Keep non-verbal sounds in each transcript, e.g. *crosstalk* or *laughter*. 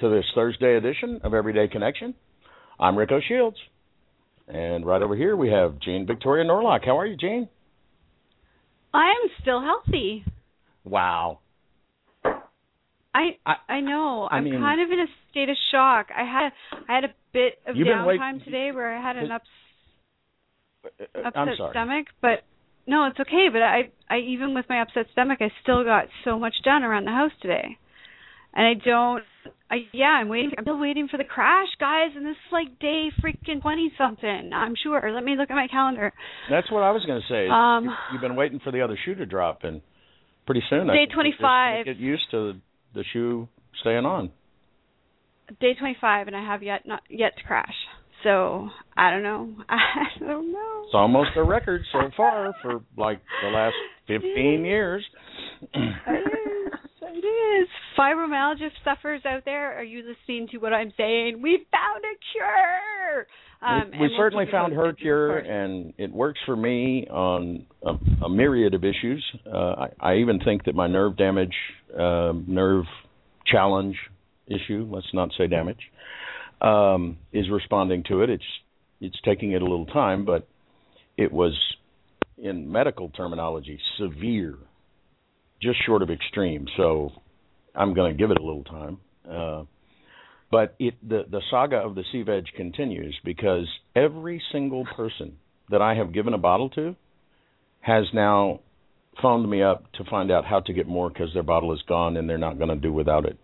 to this Thursday edition of Everyday Connection. I'm Rico Shields. And right over here we have Jane Victoria Norlock. How are you, Jane? I am still healthy. Wow. I I- I know. I I'm mean- kind of in a state of shock. I had I had a bit of wait- downtime today where I had an ups, Uh, upset I'm sorry. stomach, but no, it's okay. But I I even with my upset stomach, I still got so much done around the house today, and I don't. I yeah, I'm waiting. I'm still waiting for the crash, guys, and this is like day freaking twenty something. I'm sure. Let me look at my calendar. That's what I was going to say. Um, You- You've been waiting for the other shoe to drop, and pretty soon Day think you're just gonna 25. Get used to the shoe staying on. Day twenty five, and I have yet not yet to crash. So I don't know. *laughs* I don't know. It's almost a record so far for like the last 15 *laughs* years. It is. Fibromyalgia sufferers out there, are you listening to what I'm saying? We found a cure. Um, we we certainly found her cure, and it works for me on a, a myriad of issues. Uh, I, I even think that my nerve damage, uh, nerve challenge issue, let's not say damage, um, is responding to it. It's it's taking it a little time, but it was, in medical terminology, severe, just short of extreme. So I'm going to give it a little time. Uh, but it the the saga of the sea veg continues because every single person that I have given a bottle to has now phoned me up to find out how to get more because their bottle is gone and they're not going to do without it.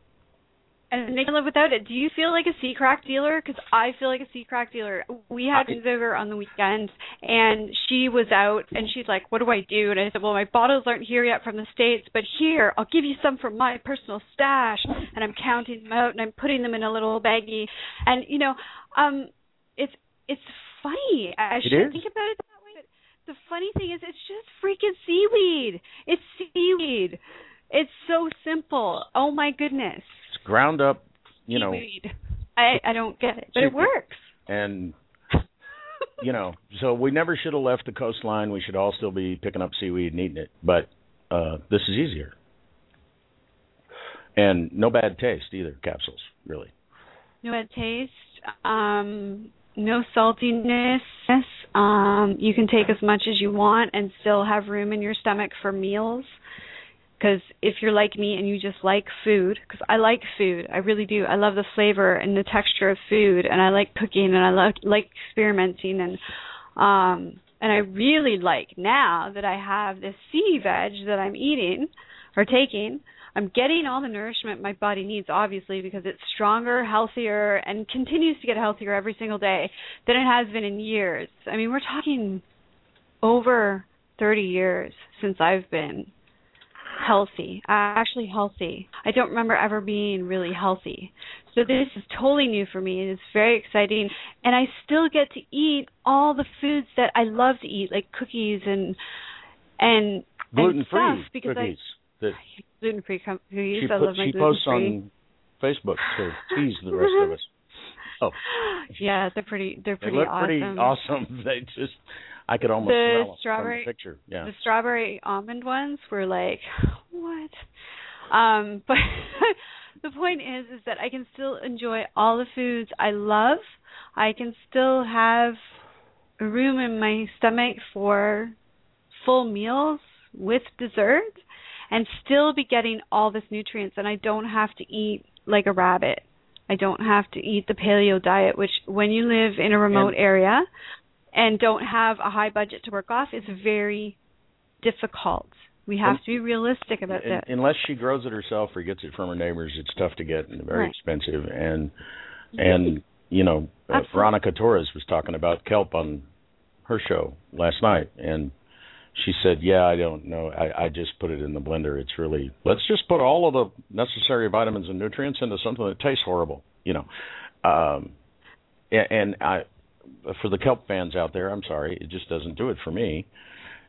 And they can live without it. Do you feel like a sea crack dealer? Because I feel like a sea crack dealer. We had I- friends over on the weekend, and she was out, and she's like, "What do I do?" And I said, "Well, my bottles aren't here yet from the states, but here, I'll give you some from my personal stash." And I'm counting them out, and I'm putting them in a little baggie. And you know, um, it's it's funny. I It shouldn't is. think about it that way. But the funny thing is, it's just freaking seaweed. It's seaweed. It's so simple. Oh my goodness ground up, you know. I I don't get it, but it works. and *laughs* you know, so we never should have left the coastline. We should all still be picking up seaweed and eating it, but uh this is easier. And no bad taste either, capsules, really. No bad taste. Um, no saltiness. Um, you can take as much as you want and still have room in your stomach for meals. Because if you're like me and you just like food, because I like food, I really do. I love the flavor and the texture of food, and I like cooking, and I like like experimenting, and um, and I really like now that I have this sea veg that I'm eating or taking. I'm getting all the nourishment my body needs, obviously, because it's stronger, healthier, and continues to get healthier every single day than it has been in years. I mean, we're talking over 30 years since I've been healthy, uh, actually healthy. I don't remember ever being really healthy. So this is totally new for me. It's very exciting, and I still get to eat all the foods that I love to eat, like cookies and and gluten free because cookies I gluten free cookies. she, I love my she posts on Facebook to *laughs* tease the rest of us. Oh, yeah, they're pretty. They're pretty they look awesome. pretty awesome. *laughs* They just, I could almost The smell strawberry- the picture. Yeah. The strawberry almond ones were like, what? Um, *laughs* but the point is, is that I can still enjoy all the foods I love. I can still have room in my stomach for full meals with dessert and still be getting all this nutrients and I don't have to eat like a rabbit. I don't have to eat the paleo diet which when you live in a remote And- area and don't have a high budget to work off is very difficult. We have to be realistic about that. unless she grows it herself or gets it from her neighbors, it's tough to get and very Right. expensive. And and you know, uh, Veronica Torres was talking about kelp on her show last night, and she said, "Yeah, I don't know. I, I just put it in the blender. It's really let's just put all of the necessary vitamins and nutrients into something that tastes horrible, you know." Um, and, and I, for the kelp fans out there, I'm sorry, it just doesn't do it for me.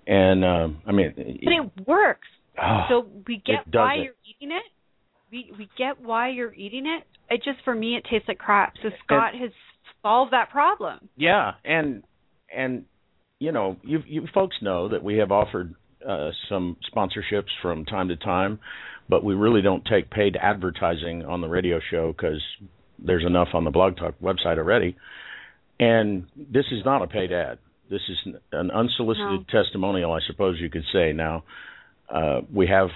And um, I mean, but it works. ah, so we get why you're eating it. We we get why you're eating it. It just for me it tastes like crap. So Scott has solved that problem. Yeah, and and you know, you you folks know that we have offered uh, some sponsorships from time to time, but we really don't take paid advertising on the radio show because there's enough on the Blog Talk website already. And this is not a paid ad. This is an unsolicited testimonial, I suppose you could say. Now, uh, we have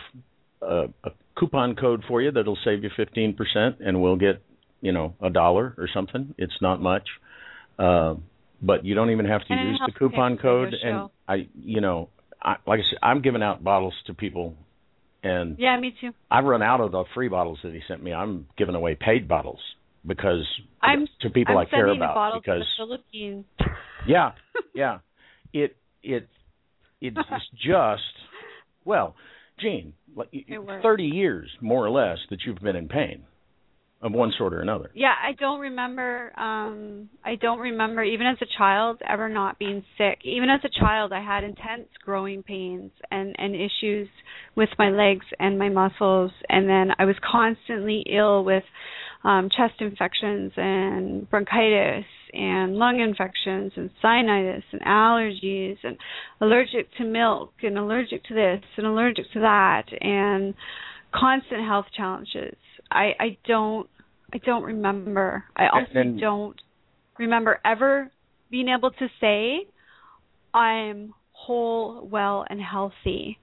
a, a coupon code for you that'll save you 15%, and we'll get, you know, a dollar or something. It's not much. Uh, but you don't even have to And use the coupon code. And. I, you know, I, like I said, I'm giving out bottles to people, and Yeah, me too. I've run out of the free bottles that he sent me. I'm giving away paid bottles because I'm to people I'm I care about because Philippines. *laughs* yeah, yeah. It it it's *laughs* just well, Gene, like thirty years more or less that you've been in pain of one sort or another. Yeah, I don't remember um I don't remember even as a child ever not being sick. Even as a child I had intense growing pains and and issues with my legs and my muscles and then I was constantly ill with um chest infections and bronchitis and lung infections and sinusitis and allergies and allergic to milk and allergic to this and allergic to that and constant health challenges. I I don't I don't remember. I also And- don't remember ever being able to say I'm whole, well, and healthy.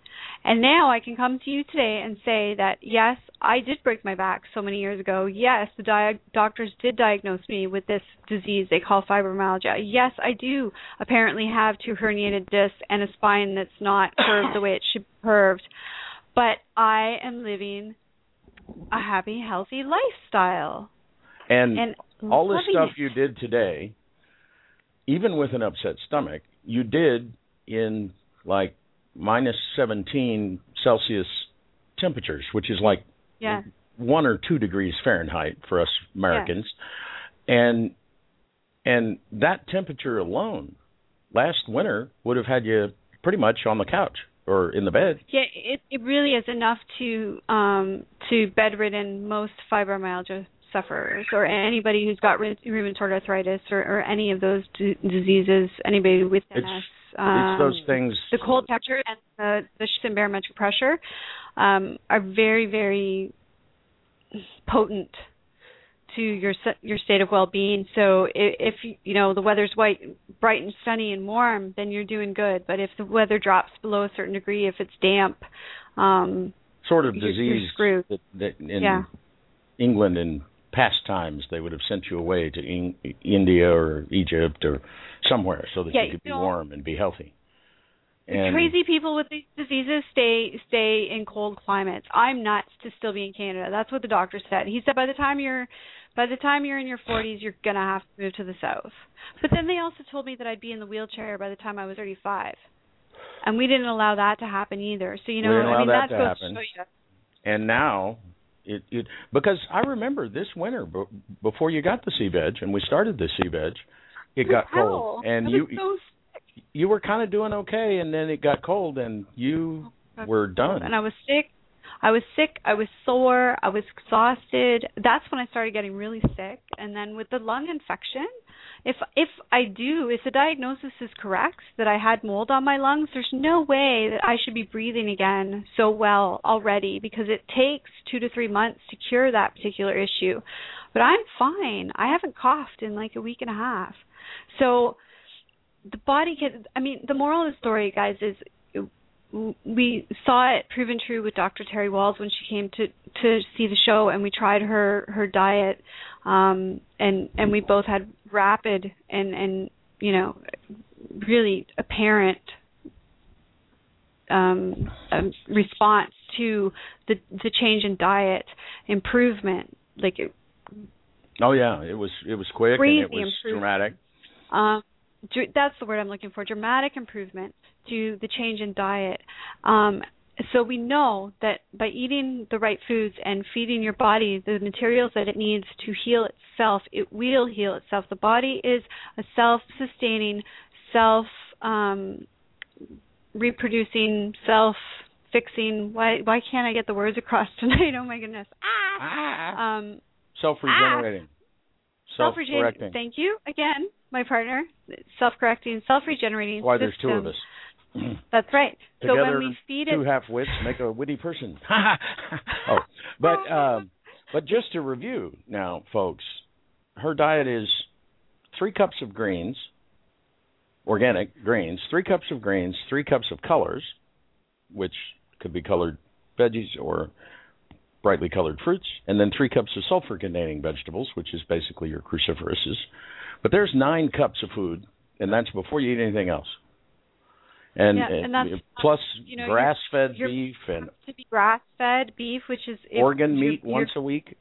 And now I can come to you today and say that yes, I did break my back so many years ago. Yes, the di- doctors did diagnose me with this disease they call fibromyalgia. Yes, I do apparently have two herniated discs and a spine that's not *coughs* curved the way it should be curved. But I am living a happy, healthy lifestyle. And, And all this stuff it. you did today, even with an upset stomach, you did in like minus 17 Celsius temperatures, which is like Yeah. one or two degrees Fahrenheit for us Americans, and and that temperature alone, last winter would have had you pretty much on the couch or in the bed. Yeah, it it really is enough to um to bedridden most fibromyalgia sufferers or anybody who's got rheumatoid arthritis or, or any of those d- diseases. Anybody with MS. It's- um, it's those things. The cold temperature and the the shifts in barometric pressure um, are very very potent to your your state of well-being. So if, if you- know the weather's white, bright and sunny and warm, then you're doing good. But if the weather drops below a certain degree, if it's damp, um, sort of you're- you're disease screwed. that, that in Yeah. England in past times they would have sent you away to in, India or Egypt or somewhere so that Yeah, you could be you warm and be healthy. And crazy people with these diseases stay stay in cold climates. I'm nuts to still be in Canada. That's what the doctor said. He said by the time you're by the time you're in your 40s, you're gonna have to move to the south. But then they also told me that I'd be in the wheelchair by the time I was 35, and we didn't allow that to happen either. So you know, I mean, that that to happen. to show you. and now it, it because I remember this winter b- before you got the sea veg and we started the sea veg, it got Hell, cold and you so you were kind of doing okay and then it got cold and you oh, were done. and I was sick. I was sick. I was sore. I was exhausted. That's when I started getting really sick. And then with the lung infection, if if I do, if the diagnosis is correct that I had mold on my lungs, there's no way that I should be breathing again so well already because it takes two to three months to cure that particular issue. But I'm fine. I haven't coughed in like a week and a half. So the body can. I mean, the moral of the story, guys, is we saw it proven true with Dr. Terry Wahls when she came to to see the show, and we tried her her diet, um, and and we both had rapid and and you know really apparent um, um, response to the the change in diet improvement. Like it, oh yeah, it was it was quick and it was dramatic. Um, that's the word I'm looking for. Dramatic improvement to the change in diet. Um, so we know that by eating the right foods and feeding your body the materials that it needs to heal itself, it will heal itself. The body is a self-sustaining, self um, reproducing, self fixing. Why why can't I get the words across *laughs* tonight? Oh my goodness. Ah. ah. Um, self regenerating. Ah. Self correcting. Thank you again, my partner. Self correcting, self regenerating. Why there's two of us. *clears throat* That's right. Together, so when we feed two it, half wits make a witty person. *laughs* oh, but um, but just to review now, folks, her diet is three cups of greens, organic greens, three cups of greens, three cups of colors, which could be colored veggies or brightly colored fruits, and then three cups of sulfur containing vegetables, which is basically your cruciferouses. But there's nine cups of food, and that's before you eat anything else. And, yeah, and that's, plus you know, grass fed beef and to be grass fed beef, which is organ meat once a week.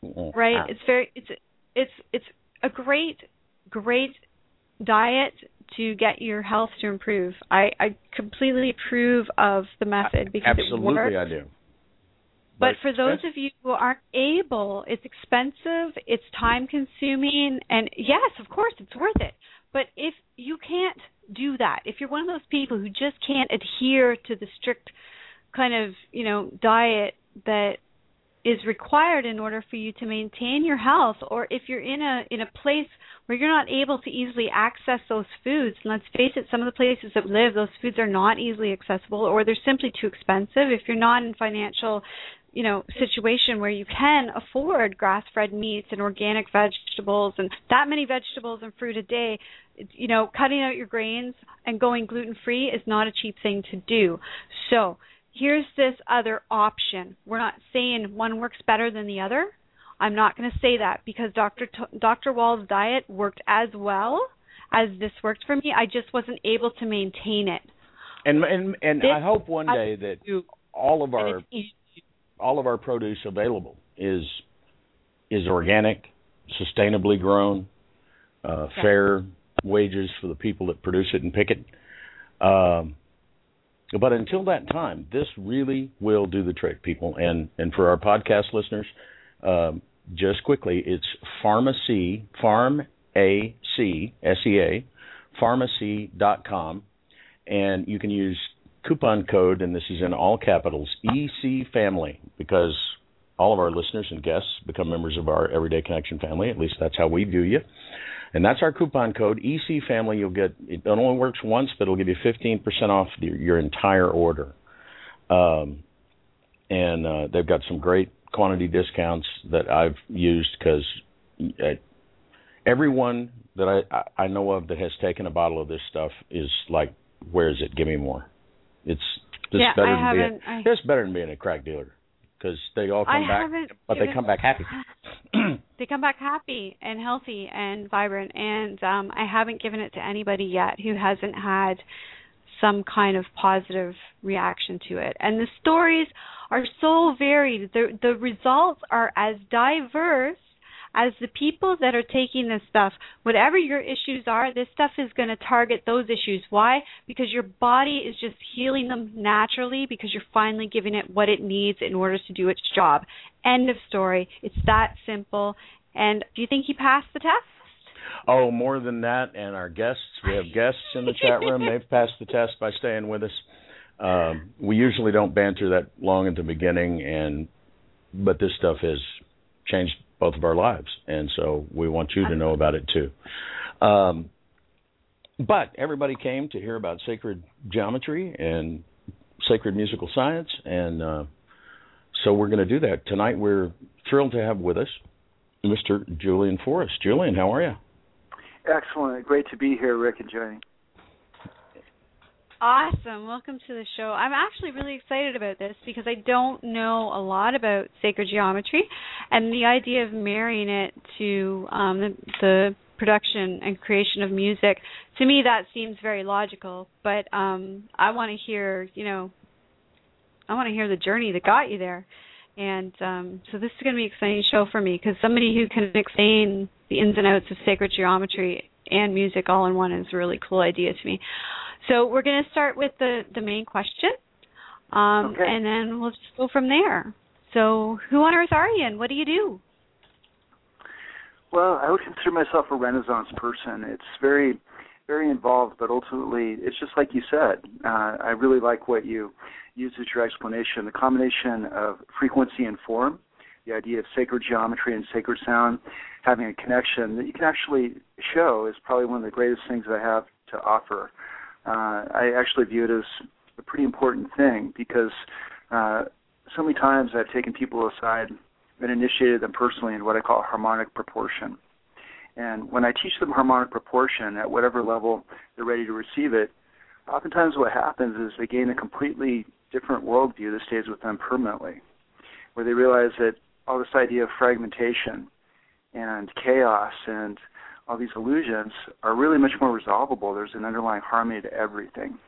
Right. Ah. It's very it's it's it's a great great diet to get your health to improve. I, I completely approve of the method because Absolutely it works. I do. But, for those of you who aren't able, it's expensive, it's time consuming, and yes, of course, it's worth it. But if you can't do that, if you're one of those people who just can't adhere to the strict kind of, you know, diet that is required in order for you to maintain your health or if you're in a in a place where you're not able to easily access those foods and let's face it some of the places that we live those foods are not easily accessible or they're simply too expensive if you're not in financial you know situation where you can afford grass fed meats and organic vegetables and that many vegetables and fruit a day you know cutting out your grains and going gluten free is not a cheap thing to do so here's this other option. We're not saying one works better than the other. I'm not going to say that because Dr. T- Dr. Wahls' diet worked as well as this worked for me. I just wasn't able to maintain it. And and and this, I hope one day that all of our all of our produce available is is organic, sustainably grown, uh, fair wages for the people that produce it and pick it. Um, but until that time, this really will do the trick, people. And and for our podcast listeners, um, just quickly, it's pharmacy farm a c s e a pharmacy.com, and you can use coupon code, and this is in all capitals, EC Family, because all of our listeners and guests become members of our Everyday Connection family. At least that's how we view you. And that's our coupon code EC Family. You'll get it only works once, but it'll give you 15% off your, your entire order. Um, and uh, they've got some great quantity discounts that I've used because uh, everyone that I I know of that has taken a bottle of this stuff is like, where is it? Give me more. It's this yeah, better I than being I... this better than being a crack dealer because they all come I back, but they come back happy. *clears throat* they come back happy and healthy and vibrant, and um, I haven't given it to anybody yet who hasn't had some kind of positive reaction to it. And the stories are so varied. The the results are as diverse as the people that are taking this stuff, whatever your issues are, this stuff is going to target those issues. Why? Because your body is just healing them naturally because you're finally giving it what it needs in order to do its job. End of story. It's that simple. And do you think he passed the test? Oh, more than that. And our guests, we have guests in the chat room. They've passed the test by staying with us. Um, we usually don't banter that long at the beginning, and but this stuff has changed both of our lives, and so we want you to know about it too. Um, but everybody came to hear about sacred geometry and sacred musical science, and uh, so we're going to do that tonight. We're thrilled to have with us Mr. Julian Forrest. Julian, how are you? Excellent. Great to be here, Rick and Jenny. Awesome. Welcome to the show. I'm actually really excited about this because I don't know a lot about sacred geometry and the idea of marrying it to um, the, the production and creation of music. To me, that seems very logical, but um, I want to hear, you know, I want to hear the journey that got you there. And um, so this is going to be an exciting show for me because somebody who can explain the ins and outs of sacred geometry and music all in one is a really cool idea to me. So we're going to start with the the main question, um, okay. and then we'll just go from there. So, who on earth are you, and what do you do? Well, I would consider myself a Renaissance person. It's very, very involved, but ultimately, it's just like you said. Uh, I really like what you used as your explanation. The combination of frequency and form, the idea of sacred geometry and sacred sound, having a connection that you can actually show is probably one of the greatest things that I have to offer uh, I actually view it as a pretty important thing because uh, so many times I've taken people aside and initiated them personally in what I call harmonic proportion. And when I teach them harmonic proportion at whatever level they're ready to receive it, oftentimes what happens is they gain a completely different worldview that stays with them permanently, where they realize that all this idea of fragmentation and chaos and all these illusions are really much more resolvable. There's an underlying harmony to everything.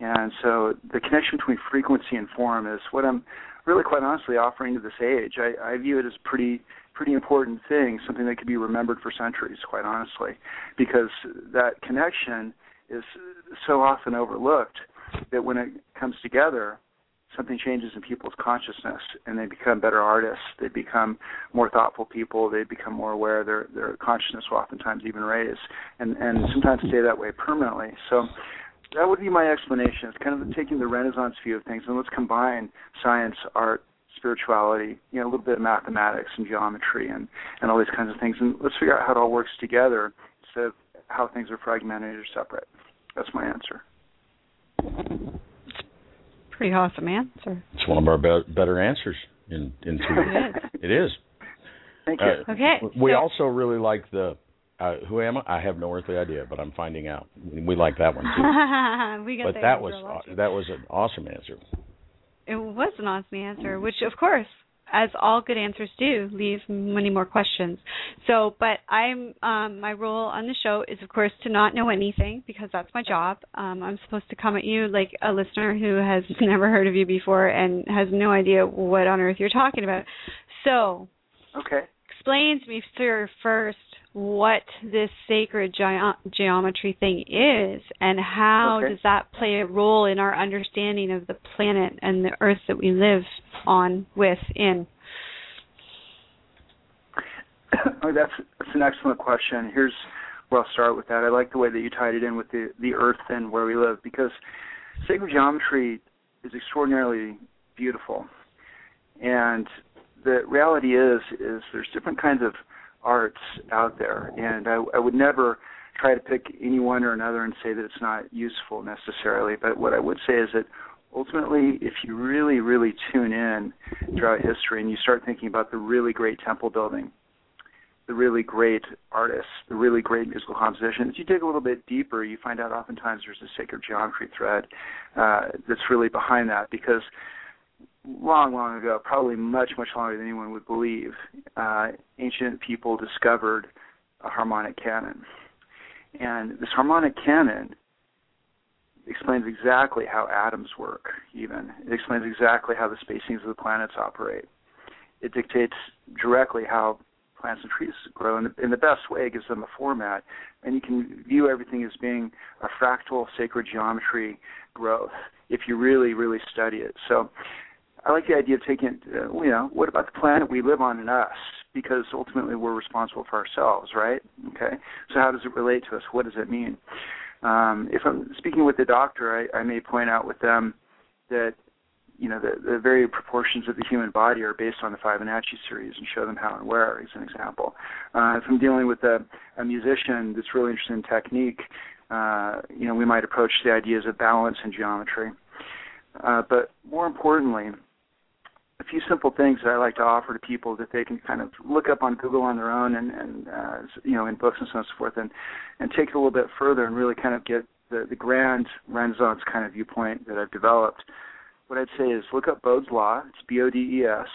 And so the connection between frequency and form is what I'm really quite honestly offering to this age. I, I view it as pretty pretty important thing, something that could be remembered for centuries, quite honestly, because that connection is so often overlooked that when it comes together, something changes in people's consciousness and they become better artists they become more thoughtful people they become more aware their their consciousness will oftentimes even raise and and sometimes stay that way permanently. So that would be my explanation. It's kind of taking the renaissance view of things and let's combine science art spirituality you know a little bit of mathematics and geometry and and all these kinds of things. And let's figure out how it all works together instead of how things are fragmented or separate. That's my answer Pretty awesome answer. It's one of our be- better answers in in two. it is. Thank you. Uh, okay. We so, also really like the. Uh, who am I? I have no earthly idea, but I'm finding out. We like that one too. *laughs* we got but that was that was an awesome answer. It was an awesome answer, which of course as all good answers do, leave many more questions. So, but I'm um, my role on the show is of course to not know anything because that's my job. Um, I'm supposed to come at you like a listener who has *laughs* never heard of you before and has no idea what on earth you're talking about. So, okay, explain to me, sir, first what this sacred ge- geometry thing is and how okay. does that play a role in our understanding of the planet and the earth that we live on with in oh, that's that's an excellent question. Here's where i'll start with that. I like the way that you tied it in with the the earth and where we live because sacred geometry is extraordinarily beautiful. And the reality is is there's different kinds of arts out there, and I, I would never try to pick any one or another and say that it's not useful necessarily. But what I would say is that ultimately, if you really, really tune in throughout history and you start thinking about the really great temple building, the really great artists, the really great musical compositions, you dig a little bit deeper, you find out oftentimes there's a sacred geometry thread uh, that's really behind that because long, long ago, probably much, much longer than anyone would believe, uh, ancient people discovered a harmonic canon. And this harmonic canon explains exactly how atoms work, even. It explains exactly how the spacings of the planets operate. It dictates directly how plants and trees grow in the, in the best way. It gives them a format. And you can view everything as being a fractal sacred geometry growth if you really, really study it. So I like the idea of taking, uh, you know, what about the planet we live on and us? Because ultimately we're responsible for ourselves, right? Okay. So how does it relate to us? What does it mean? Um, if I'm speaking with the doctor, I, I may point out with them that you know the, the very proportions of the human body are based on the Fibonacci series and show them how and where, as an example. Uh, if I'm dealing with a, a musician that's really interested in technique, uh, you know we might approach the ideas of balance and geometry. Uh, but more importantly, a few simple things that I like to offer to people that they can kind of look up on Google on their own and, and uh, you know in books and so on and so forth and and take it a little bit further and really kind of get the the grand Renaissance kind of viewpoint that I've developed, what I'd say is look up Bode's law. It's B O D E S,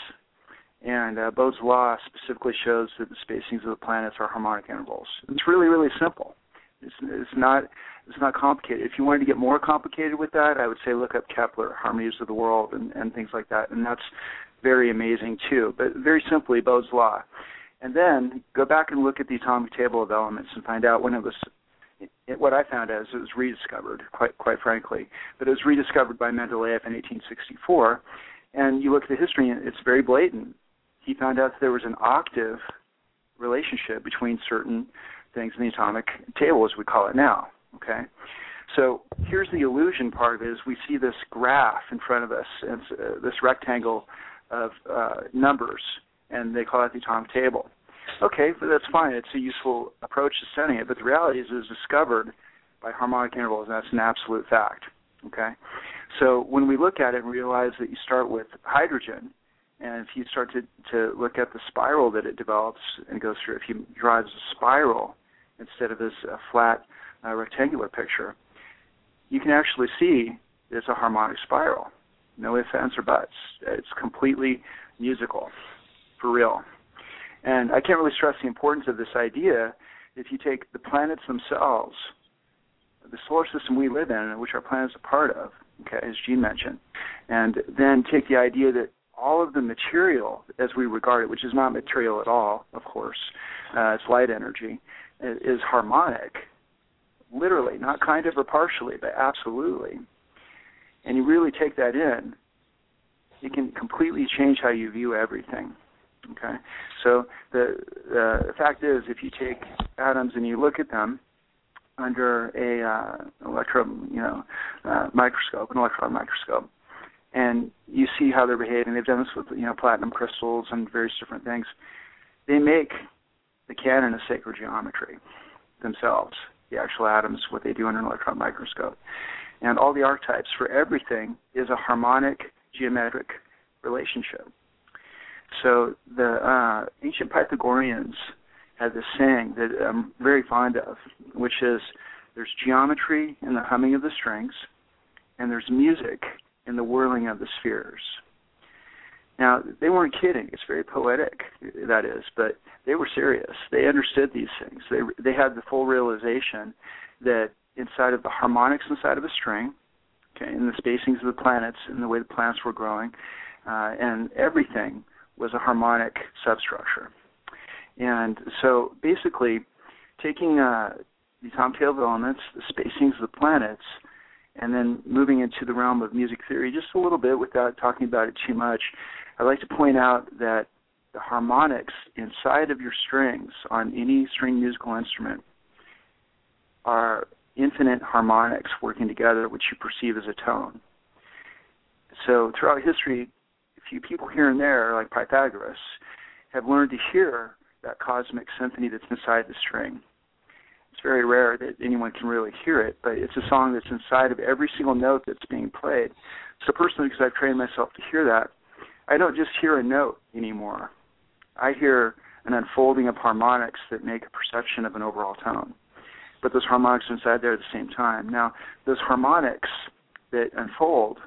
and uh, Bode's law specifically shows that the spacings of the planets are harmonic intervals. It's really really simple. It's it's not it's not complicated. If you wanted to get more complicated with that, I would say look up Kepler, harmonies of the world, and, and things like that, and that's very amazing too. But very simply, Bode's law, and then go back and look at the atomic table of elements and find out when it was. It, what I found as it was rediscovered, quite quite frankly, but it was rediscovered by Mendeleev in 1864, and you look at the history, and it's very blatant. He found out that there was an octave relationship between certain things in the atomic table, as we call it now. Okay, so here's the illusion part of it: is we see this graph in front of us, and uh, this rectangle of uh, numbers, and they call it the atomic table. Okay, but that's fine. It's a useful approach to studying it, but the reality is it was discovered by harmonic intervals, and that's an absolute fact. Okay, so when we look at it and realize that you start with hydrogen, and if you start to to look at the spiral that it develops and goes through, if you draw a spiral instead of this a flat uh, rectangular picture, you can actually see it's a harmonic spiral. No ifs, ands, or buts. It's completely musical, for real. And I can't really stress the importance of this idea. If you take the planets themselves, the solar system we live in, which our planet is a part of, okay, as Gene mentioned, and then take the idea that all of the material, as we regard it, which is not material at all, of course, uh, it's light energy, is harmonic, literally, not kind of or partially, but absolutely. And you really take that in, it can completely change how you view everything. Okay, so the the fact is, if you take atoms and you look at them under a uh, electro, you know, uh, microscope, an electron microscope, and you see how they're behaving. They've done this with you know platinum crystals and various different things. They make the canon of sacred geometry themselves, the actual atoms, what they do under an electron microscope. And all the archetypes for everything is a harmonic geometric relationship. So the uh, ancient Pythagoreans had this saying that I'm very fond of, which is there's geometry in the humming of the strings, and there's music in the whirling of the spheres. Now, they weren't kidding. It's very poetic, that is, but they were serious. They understood these things. They they had the full realization that inside of the harmonics inside of a string, okay, in the spacings of the planets, and the way the planets were growing, uh, and everything was a harmonic substructure. And so, basically, taking uh, the atomic table elements, the spacings of the planets, and then moving into the realm of music theory just a little bit without talking about it too much, I'd like to point out that the harmonics inside of your strings on any string musical instrument are infinite harmonics working together, which you perceive as a tone. So throughout history, a few people here and there, like Pythagoras, have learned to hear that cosmic symphony that's inside the string. It's very rare that anyone can really hear it, but it's a song that's inside of every single note that's being played. So personally, because I've trained myself to hear that, I don't just hear a note anymore. I hear an unfolding of harmonics that make a perception of an overall tone. But those harmonics are inside there at the same time. Now, those harmonics that unfold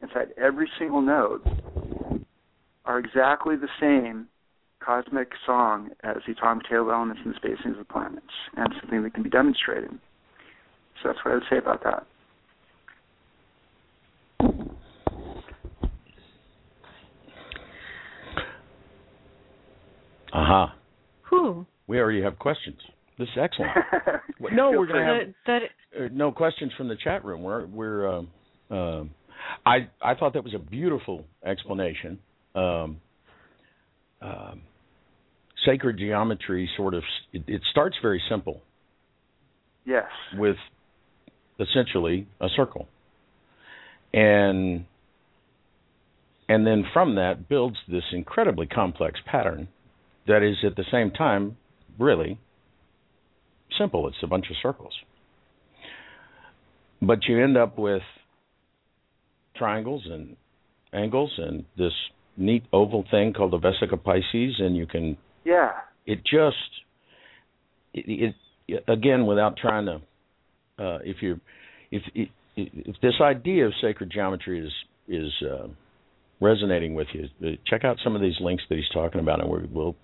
inside every single note are exactly the same cosmic song as the atomic table elements and the spacings of the planets, and something that can be demonstrated. So that's what I would say about that. Aha. Uh-huh. Who? We already have questions. This is excellent. *laughs* no, we're going to have that, uh, no questions from the chat room. We're we're. Um, um, I I thought that was a beautiful explanation. Um, um, sacred geometry sort of it, it starts very simple. Yes. With essentially a circle, and and then from that builds this incredibly complex pattern that is at the same time really simple. It's a bunch of circles. But you end up with triangles and angles and this neat oval thing called the Vesica Piscis, and you can. Yeah. It just. It, it again without trying to. Uh, if you if if, this idea of sacred geometry is is uh, resonating with you, uh, check out some of these links that he's talking about, and we will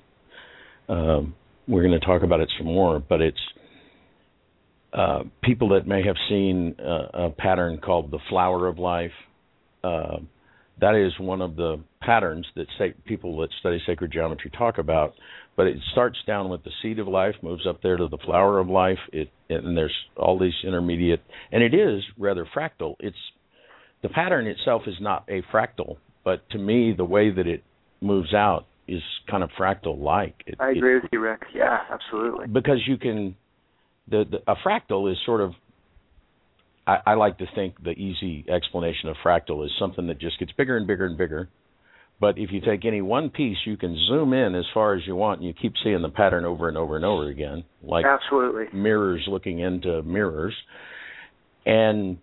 um, we're going to talk about it some more. But it's uh, people that may have seen uh, a pattern called the flower of life. That is one of the patterns that say, people that study sacred geometry talk about. But it starts down with the seed of life, moves up there to the flower of life. It and there's all these intermediate, and it is rather fractal. It's the pattern itself is not a fractal, but to me, the way that it moves out is kind of fractal like. I agree it, with you, Rick. Yeah, absolutely. Because you can, the, the a fractal is sort of. I, I like to think the easy explanation of fractal is something that just gets bigger and bigger and bigger. But if you take any one piece, you can zoom in as far as you want, and you keep seeing the pattern over and over and over again, like absolutely mirrors looking into mirrors, and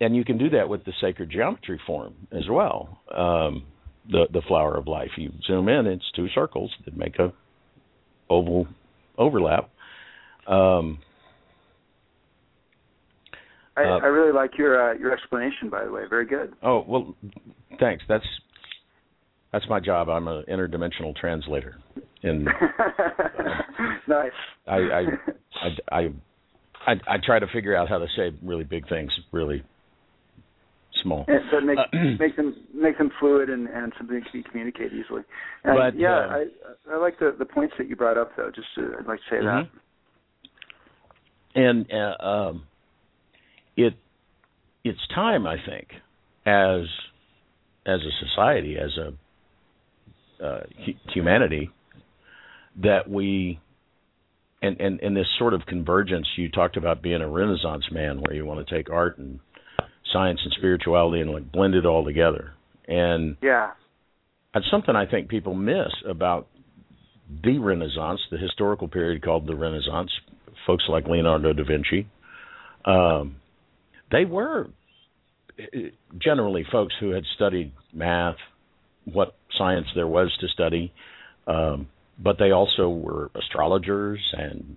and you can do that with the sacred geometry form as well. Um, the the flower of life. You zoom in, it's two circles that make a oval overlap. Um, I, uh, I really like your uh, your explanation, by the way. Very good. Oh well, thanks. That's that's my job. I'm an interdimensional translator. And *laughs* nice. I I, I I I I try to figure out how to say really big things really small. Yeah, so make uh, *clears throat* make them make them fluid and and something that can be communicated easily. And but, yeah, uh, I I like the the points that you brought up though. Just to, I'd like to say mm-hmm. that. And uh, um, it it's time I think as as a society as a uh, humanity that we and, and and this sort of convergence you talked about being a renaissance man where you want to take art and science and spirituality and like blend it all together. And yeah, that's something I think people miss about the Renaissance, the historical period called the Renaissance. Folks like Leonardo da Vinci, um, they were generally folks who had studied math, what science there was to study, um, but they also were astrologers and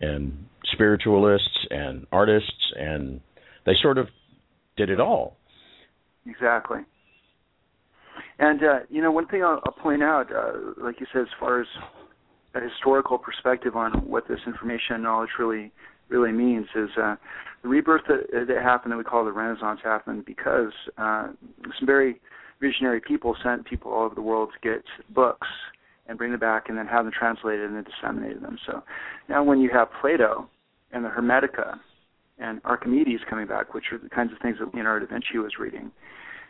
and spiritualists and artists, and they sort of did it all. Exactly. And uh, you know, one thing I'll, I'll point out, uh, like you said, as far as a historical perspective on what this information and knowledge really really means is uh, the rebirth that, that happened that we call the Renaissance happened because uh, some very visionary people sent people all over the world to get books and bring them back and then have them translated and then disseminated them. So now when you have Plato and the Hermetica and Archimedes coming back, which are the kinds of things that Leonardo da Vinci was reading.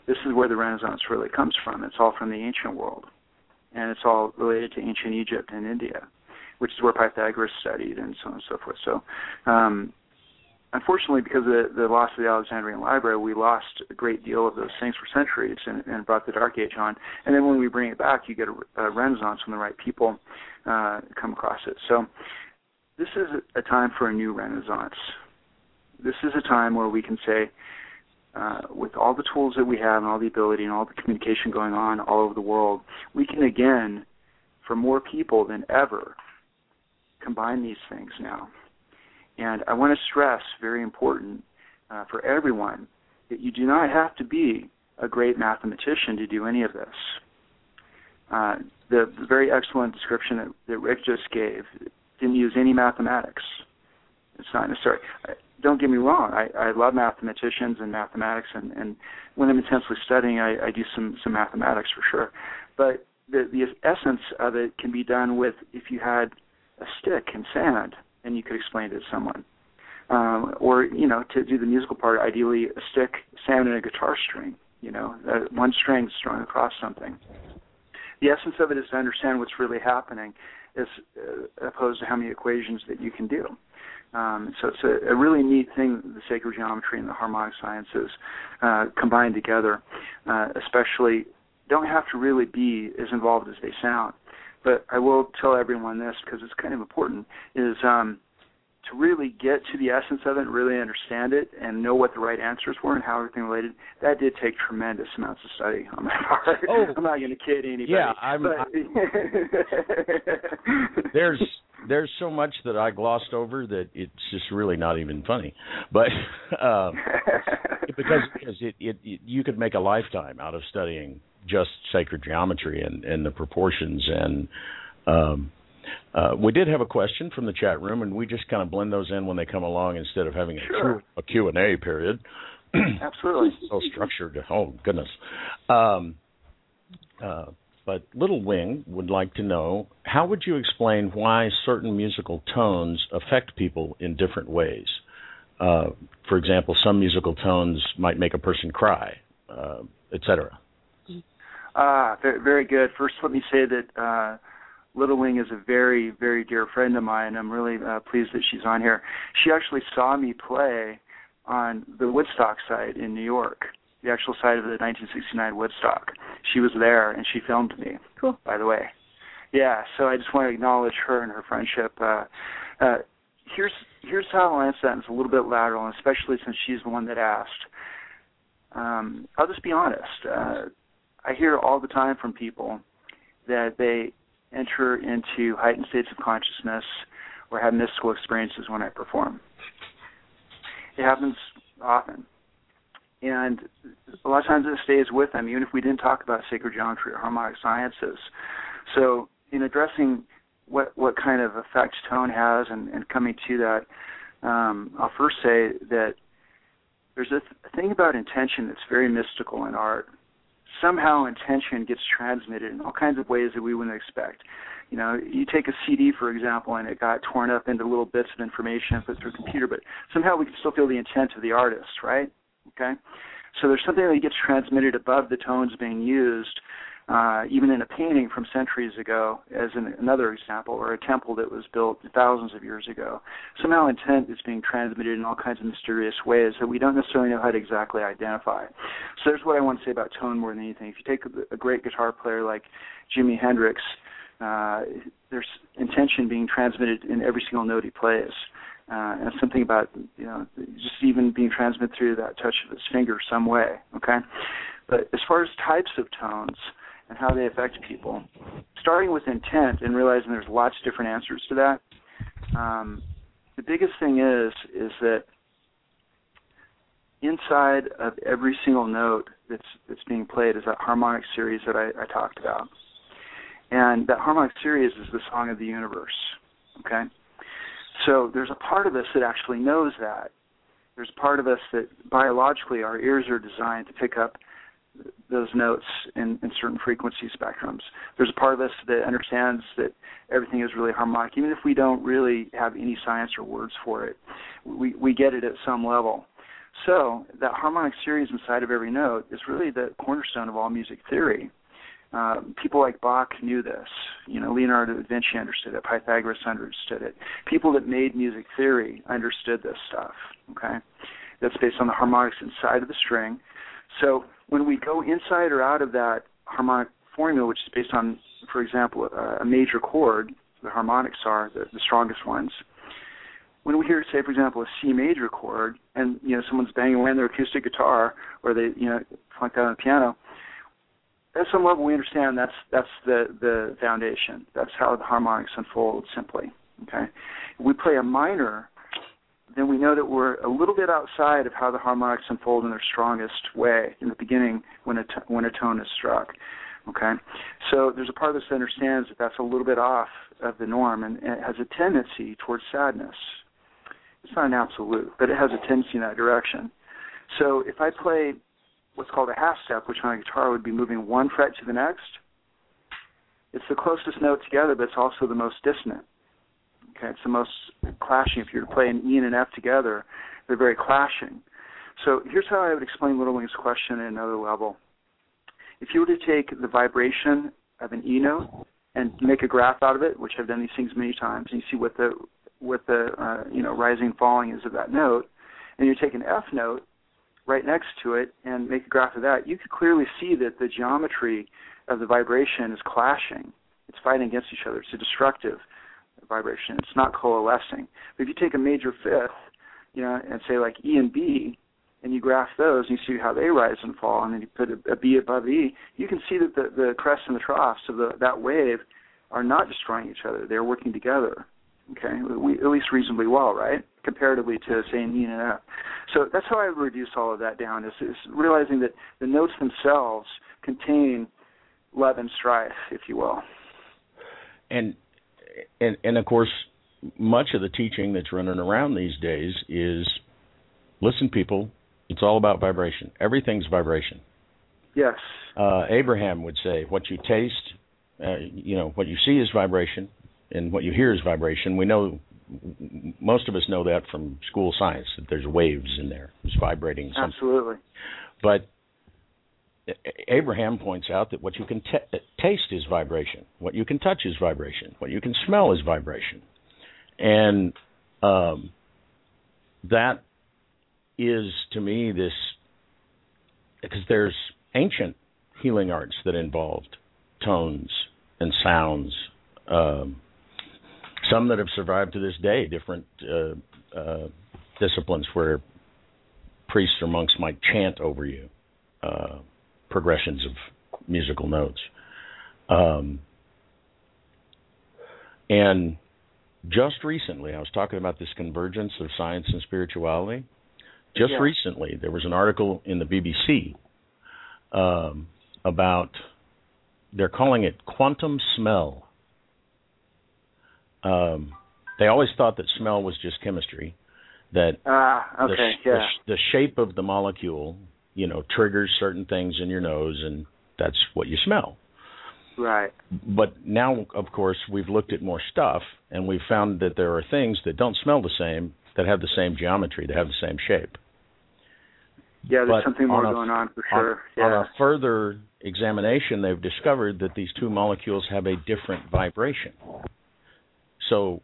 This is where the Renaissance really comes from. It's all from the ancient world, and it's all related to ancient Egypt and India, which is where Pythagoras studied, and so on and so forth. So, um, unfortunately, because of the, the loss of the Alexandrian Library, we lost a great deal of those things for centuries and, and brought the Dark Age on. And then when we bring it back, you get a, a Renaissance when the right people uh, come across it. So, this is a time for a new Renaissance this is a time where we can say, uh, with all the tools that we have and all the ability and all the communication going on all over the world, we can again, for more people than ever, combine these things now. And I want to stress, very important uh, for everyone, that you do not have to be a great mathematician to do any of this. Uh, the, the, very excellent description that, that Rick just gave didn't use any mathematics. It's not necessary don't get me wrong, I, I love mathematicians and mathematics, and, and when I'm intensely studying, I, I do some some mathematics for sure. But the the essence of it can be done with if you had a stick and sand, and you could explain it to someone, um, or you know, to do the musical part, ideally a stick, sand, and a guitar string. You know, uh, one string strung across something. The essence of it is to understand what's really happening, as uh, opposed to how many equations that you can do. Um, so it's a, a, really neat thing, the sacred geometry and the harmonic sciences uh, combined together, uh, especially don't have to really be as involved as they sound. But I will tell everyone this because it's kind of important, is um, to really get to the essence of it and really understand it and know what the right answers were and how everything related, that did take tremendous amounts of study on my part. Oh, I'm not going to kid anybody. Yeah, I'm. But... I, *laughs* there's there's so much that I glossed over that it's just really not even funny. But uh, because because it, it, it you could make a lifetime out of studying just sacred geometry and, and the proportions and um, uh, we did have a question from the chat room, and we just kind of blend those in when they come along instead of having a, sure. Q, a Q and A period. *clears throat* Absolutely. so structured. Oh goodness. Um, uh, but Little Wing would like to know how would you explain why certain musical tones affect people in different ways? Uh, for example, some musical tones might make a person cry, uh, etc. Ah, very, very good. First, let me say that uh, Little Wing is a very, very dear friend of mine. And I'm really uh, pleased that she's on here. She actually saw me play on the Woodstock site in New York the actual site of the 1969 Woodstock. She was there and she filmed me. Cool. By the way, yeah. So I just want to acknowledge her and her friendship. Uh, uh, here's here's how I'll answer that. And it's a little bit lateral, especially since she's the one that asked. Um, I'll just be honest. Uh, I hear all the time from people that they enter into heightened states of consciousness or have mystical experiences when I perform. It happens often and a lot of times it stays with them, even if we didn't talk about sacred geometry or harmonic sciences. So, in addressing what what kind of effect tone has, and, and coming to that, um, I'll first say that there's a, th- thing about intention that's very mystical in art. Somehow, intention gets transmitted in all kinds of ways that we wouldn't expect. You know, you take a CD, for example, and it got torn up into little bits of information and put through a computer, but somehow we can still feel the intent of the artist, right? Okay, so there's something that gets transmitted above the tones being used, uh, even in a painting from centuries ago, as an, another example, or a temple that was built thousands of years ago. Somehow intent is being transmitted in all kinds of mysterious ways that we don't necessarily know how to exactly identify. So there's what I want to say about tone more than anything. If you take a, a great guitar player like Jimi Hendrix, uh, there's intention being transmitted in every single note he plays uh, and something about you know just even being transmitted through that touch of his finger some way. Okay, but as far as types of tones and how they affect people, starting with intent and realizing there's lots of different answers to that. Um, the biggest thing is is that inside of every single note that's that's being played is that harmonic series that I, I talked about, and that harmonic series is the song of the universe. Okay, so there's a part of us that actually knows that. There's part of us that biologically our ears are designed to pick up those notes in, in certain frequency spectrums. There's a part of us that understands that everything is really harmonic, even if we don't really have any science or words for it. We we get it at some level. So that harmonic series inside of every note is really the cornerstone of all music theory. Uh, people like Bach knew this. You know, Leonardo da Vinci understood it. Pythagoras understood it. People that made music theory understood this stuff. Okay, that's based on the harmonics inside of the string. So when we go inside or out of that harmonic formula, which is based on, for example, a major chord, the harmonics are the, the strongest ones. When we hear, say, for example, a C major chord, and you know someone's banging away on their acoustic guitar, or they, you know, like that on the piano, at some level we understand that's that's the the foundation. That's how the harmonics unfold simply. Okay, we play a minor, then we know that we're a little bit outside of how the harmonics unfold in their strongest way in the beginning when a t- when a tone is struck. Okay, so there's a part of us that understands that that's a little bit off of the norm and, and it has a tendency towards sadness. It's not an absolute, but it has a tendency in that direction. So if I play what's called a half step, which on a guitar would be moving one fret to the next. It's the closest note together, but it's also the most dissonant. Okay, it's the most clashing. If you were to play an E and an F together, they're very clashing. So here's how I would explain Little Wing's question at another level. If you were to take the vibration of an E note and make a graph out of it, which I've done these things many times, and you see what the what the uh, you know rising and falling is of that note, and you take an F note right next to it and make a graph of that, you could clearly see that the geometry of the vibration is clashing. It's fighting against each other. It's destructive vibration. It's not coalescing. But if you take a major fifth, you know, and say like E and B, and you graph those, and you see how they rise and fall, and then you put a, a B above E, you can see that the, the crests and the troughs of the, that wave are not destroying each other. They're working together. Okay, we, at least reasonably well, right? Comparatively to say an E and an F. So that's how I reduce all of that down. Is, is realizing that the notes themselves contain love and strife, if you will. And and and of course, much of the teaching that's running around these days is, listen, people, it's all about vibration. Everything's vibration. Yes. Uh, Abraham would say, what you taste, uh, you know, what you see is vibration, and what you hear is vibration. We know most of us know that from school science that there's waves in there. It's vibrating. Something. Absolutely. But Abraham points out that what you can t- taste is vibration. What you can touch is vibration. What you can smell is vibration. And um, that is to me this because there's ancient healing arts that involved tones and sounds. Um, some that have survived to this day, different uh, uh, disciplines where priests or monks might chant over you uh, progressions of musical notes. Um, and just recently, I was talking about this convergence of science and spirituality. Just yeah. recently, there was an article in the BBC um, about they're calling it quantum smell. Um, they always thought that smell was just chemistry. That uh, okay, the, yeah. the, the shape of the molecule, you know, triggers certain things in your nose, and that's what you smell. Right. But now, of course, we've looked at more stuff, and we've found that there are things that don't smell the same that have the same geometry, that have the same shape. Yeah, there's but something more on a, going on for sure. On, yeah. on a further examination, they've discovered that these two molecules have a different vibration. So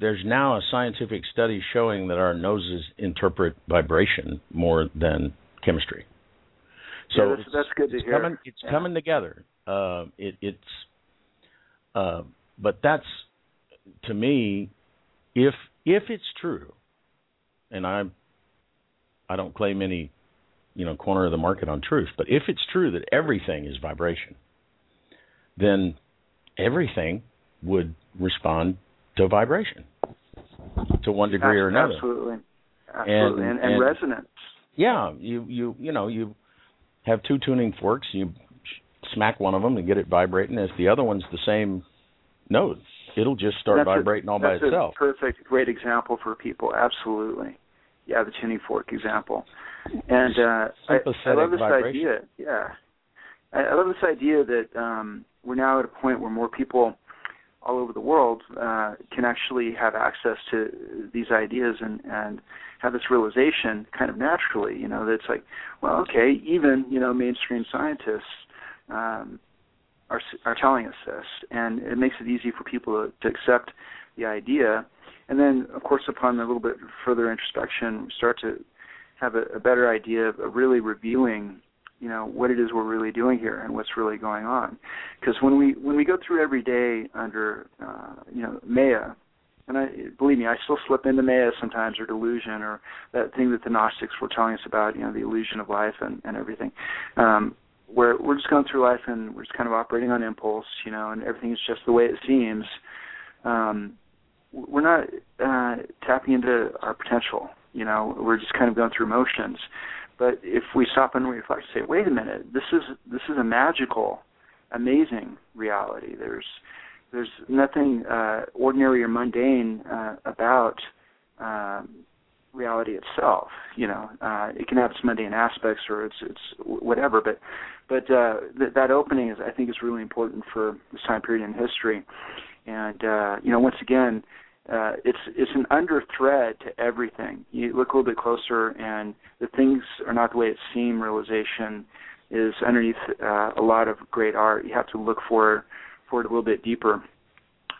there's now a scientific study showing that our noses interpret vibration more than chemistry. So yeah, that's, that's good to it's hear. Coming, it's yeah. coming together. Uh, it, it's, uh, but that's to me, if if it's true, and I, I don't claim any, you know, corner of the market on truth, but if it's true that everything is vibration, then everything would respond to vibration to one degree or another. Absolutely, absolutely, and, and, and, and resonance. Yeah, you you you know you have two tuning forks. You smack one of them and get it vibrating. As the other one's the same note, it'll just start that's vibrating a, all by itself. perfect, great example for people. Absolutely, yeah, the tuning fork example. And uh, I, I love this vibration. idea. Yeah, I, I love this idea that um, we're now at a point where more people all over the world uh, can actually have access to these ideas and and have this realization kind of naturally. You know, that it's like, well, okay, even you know mainstream scientists um, are are telling us this, and it makes it easy for people to, to accept the idea. And then, of course, upon a little bit further introspection, start to have a, a better idea of, really revealing you know what it is we're really doing here and what's really going on because when we when we go through every day under uh you know maya and I believe me, I still slip into Maya sometimes or delusion or that thing that the Gnostics were telling us about, you know, the illusion of life and, and everything. Um, where we're just going through life and we're just kind of operating on impulse, you know, and everything is just the way it seems. Um, we're not uh, tapping into our potential, you know. We're just kind of going through motions. But if we stop and reflect, say, wait a minute, this is this is a magical, amazing reality. There's there's nothing uh, ordinary or mundane uh, about um, reality itself. You know, uh, it can have its mundane aspects or it's it's whatever, but but uh, th- that opening is I think is really important for this time period in history. And uh, you know, once again, uh, it's it's an under thread to everything. You look a little bit closer, and the things are not the way it seem. Realization is underneath uh, a lot of great art. You have to look for for it a little bit deeper.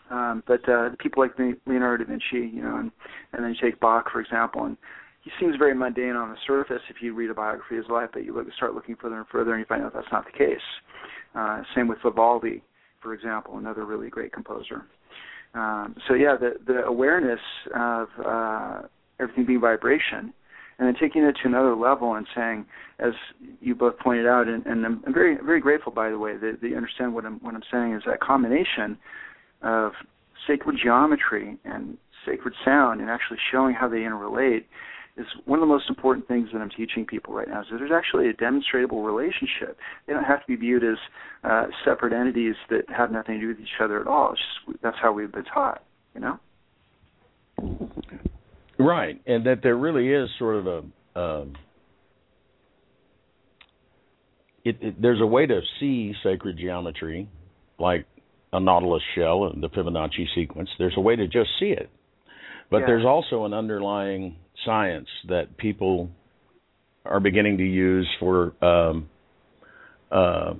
Um, but uh, people like Leonardo da Vinci, you know, and, and then you take Bach for example, and he seems very mundane on the surface if you read a biography of his life, but you look, start looking further and further, and you find out that's not the case. Uh, same with Vivaldi, for example, another really great composer. Um, so yeah, the the awareness of uh, everything being vibration, and then taking it to another level and saying, as you both pointed out, and, and I'm, I'm very very grateful by the way that, that you understand what I'm what I'm saying is that combination of sacred geometry and sacred sound and actually showing how they interrelate is one of the most important things that I'm teaching people right now. Is that there's actually a demonstrable relationship. They don't have to be viewed as uh, separate entities that have nothing to do with each other at all. It's just that's how we've been taught, you know. Right, and that there really is sort of a um, it, it, there's a way to see sacred geometry, like a nautilus shell and the Fibonacci sequence. There's a way to just see it, but Yeah. there's also an underlying science that people are beginning to use for um, uh,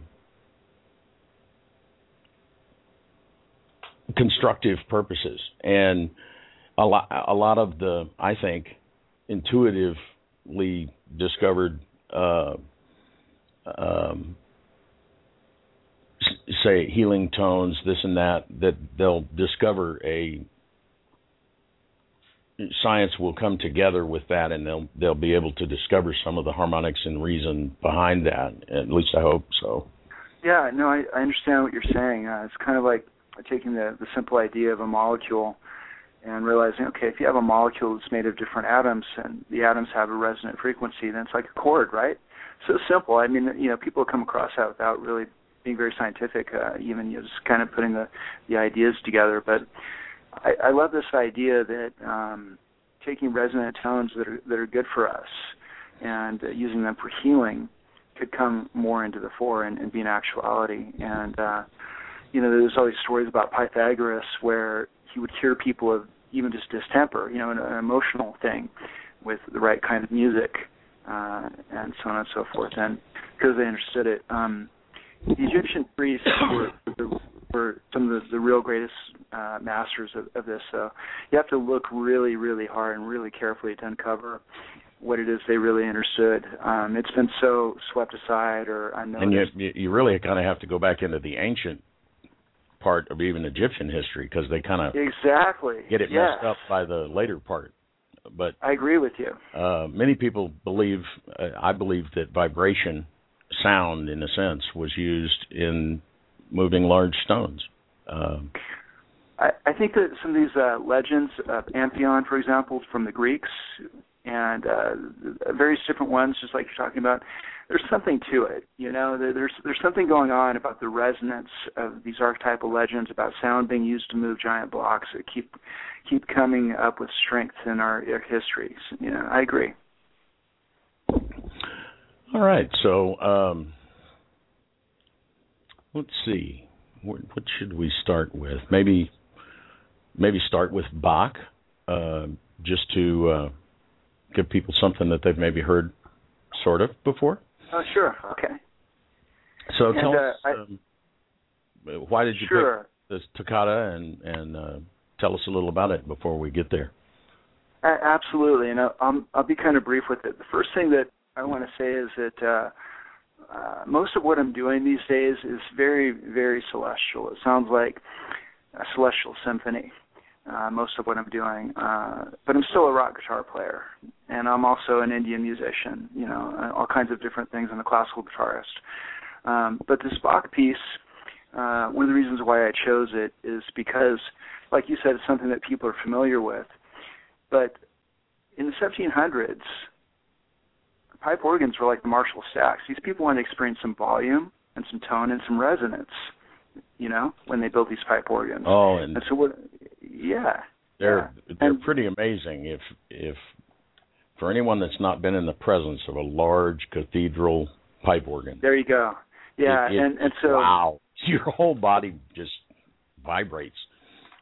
constructive purposes, and a lot a lot of the I think intuitively discovered uh, um, say healing tones, this and that, that they'll discover a science will come together with that, and they'll they'll be able to discover some of the harmonics and reason behind that. At least I hope so. Yeah, no, I, I understand what you're saying. Uh, it's kind of like taking the, the simple idea of a molecule and realizing, okay, if you have a molecule that's made of different atoms and the atoms have a resonant frequency, then it's like a chord, right? So simple. I mean, you know, people come across that without really being very scientific, uh, even you know, just kind of putting the the ideas together. But I, I love this idea that um, taking resonant tones that are that are good for us and uh, using them for healing could come more into the fore and, and be an actuality. And uh, you know, there's always stories about Pythagoras where he would cure people of even just distemper, you know, an, an emotional thing, with the right kind of music, uh, and so on and so forth. And because they understood it, um, the Egyptian priests were, were, were some of the, the real greatest uh, masters of, of this. So you have to look really, really hard and really carefully to uncover what it is they really understood. Um, it's been so swept aside or unnoticed. And you you really kind of have to go back into the ancient part of even Egyptian history because they kind of exactly get it yes. messed up by the later part. But I agree with you. uh, many people believe, uh, I believe that vibration, sound in a sense, was used in moving large stones. Um, I, I think that some of these uh, legends, uh, Pantheon, for example, from the Greeks, and uh, various different ones, just like you're talking about, there's something to it. You know, There- there's there's something going on about the resonance of these archetypal legends about sound being used to move giant blocks that keep keep coming up with strength in our, our histories. You know, I agree. all right, so um, let's see, what, what should we start with? Maybe, maybe start with Bach, uh, just to uh, give people something that they've maybe heard, sort of, before. Oh, sure. Okay. So And, tell uh, us, I- um, why did you Sure. pick this toccata, and and uh, tell us a little about it before we get there. Absolutely, and I'll, I'll, I'll be kind of brief with it. The first thing that I want to say is that uh, most of what I'm doing these days is very, very celestial. It sounds like a celestial symphony. Uh, most of what I'm doing, uh, but I'm still a rock guitar player, and I'm also an Indian musician. You know, uh, all kinds of different things. I'm a classical guitarist. Um, but this Bach piece, uh, one of the reasons why I chose it is because, like you said, it's something that people are familiar with. But in the 1700s, pipe organs were like the Marshall stacks. These people wanted to experience some volume and some tone and some resonance, you know, when they built these pipe organs. Oh, and And so what? Yeah, they're yeah. they're And- pretty amazing. If if for anyone that's not been in the presence of a large cathedral pipe organ, there you go. Yeah, it- it- and and so wow, *laughs* your whole body just vibrates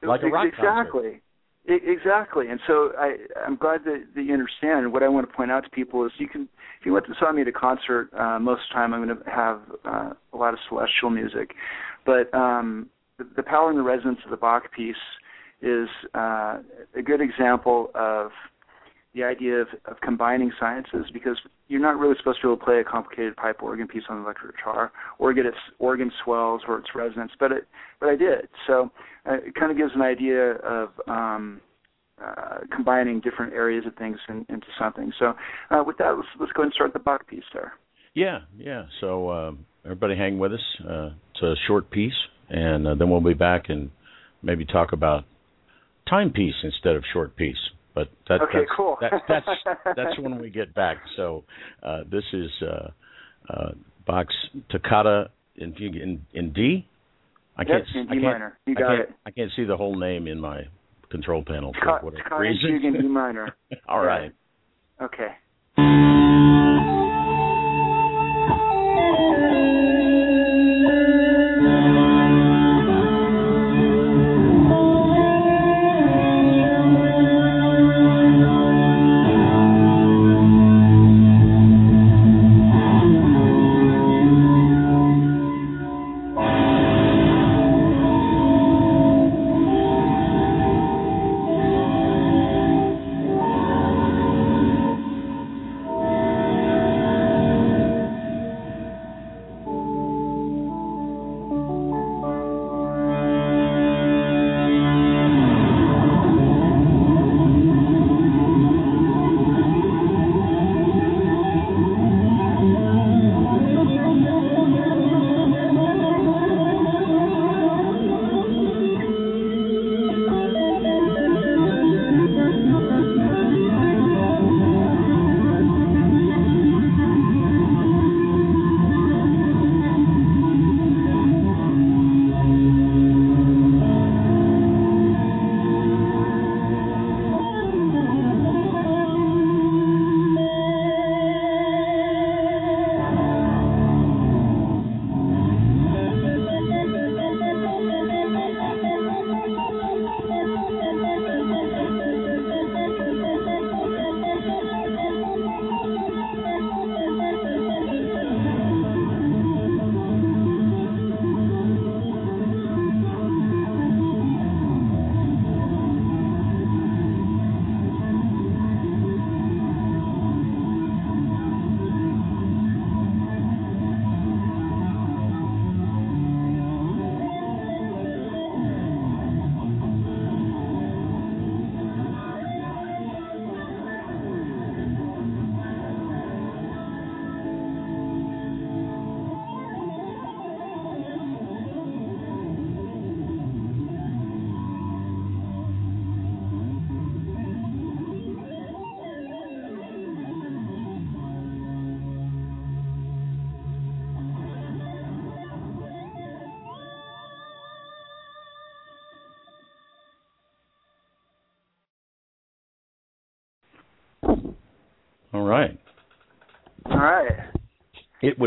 like a rock concert. exactly. E- Exactly, and so I, I'm glad that, that you understand. And what I want to point out to people is, you can, if you went to saw me at a concert, uh, most of the time I'm going to have uh, a lot of celestial music, but um, the, the power and the resonance of the Bach piece is uh, a good example of the idea of, of combining sciences because you're not really supposed to be able to play a complicated pipe organ piece on an electric guitar or get its organ swells or its resonance, but it but I did. So uh, it kind of gives an idea of um, uh, combining different areas of things in, into something. So uh, with that, let's let's go ahead and start the Bach piece there. Yeah, yeah. So um, everybody, hang with us. Uh, it's a short piece, and uh, then we'll be back and maybe talk about timepiece instead of short piece. But that, okay, that's, cool. that, that's *laughs* that's when we get back. So uh, this is uh, uh, Bach's Toccata in in, in D. I yep, can't. in D I can't, minor. You got I can't, it. I can't see the whole name in my control panel for whatever reason. Fugue in D minor. *laughs* All right. Okay.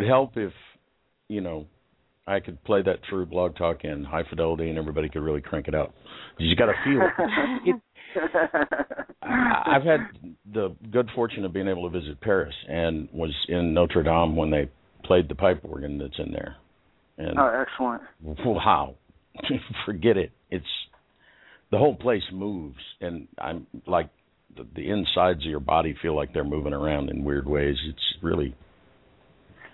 Help if, you know, I could play that through Blog Talk and High Fidelity, and everybody could really crank it out. You got to feel it. *laughs* it. I- I've had the good fortune of being able to visit Paris, and was in Notre Dame when they played the pipe organ that's in there. And oh, excellent. wow, *laughs* forget it. It's the whole place moves, and I'm like the, the insides of your body feel like they're moving around in weird ways. It's really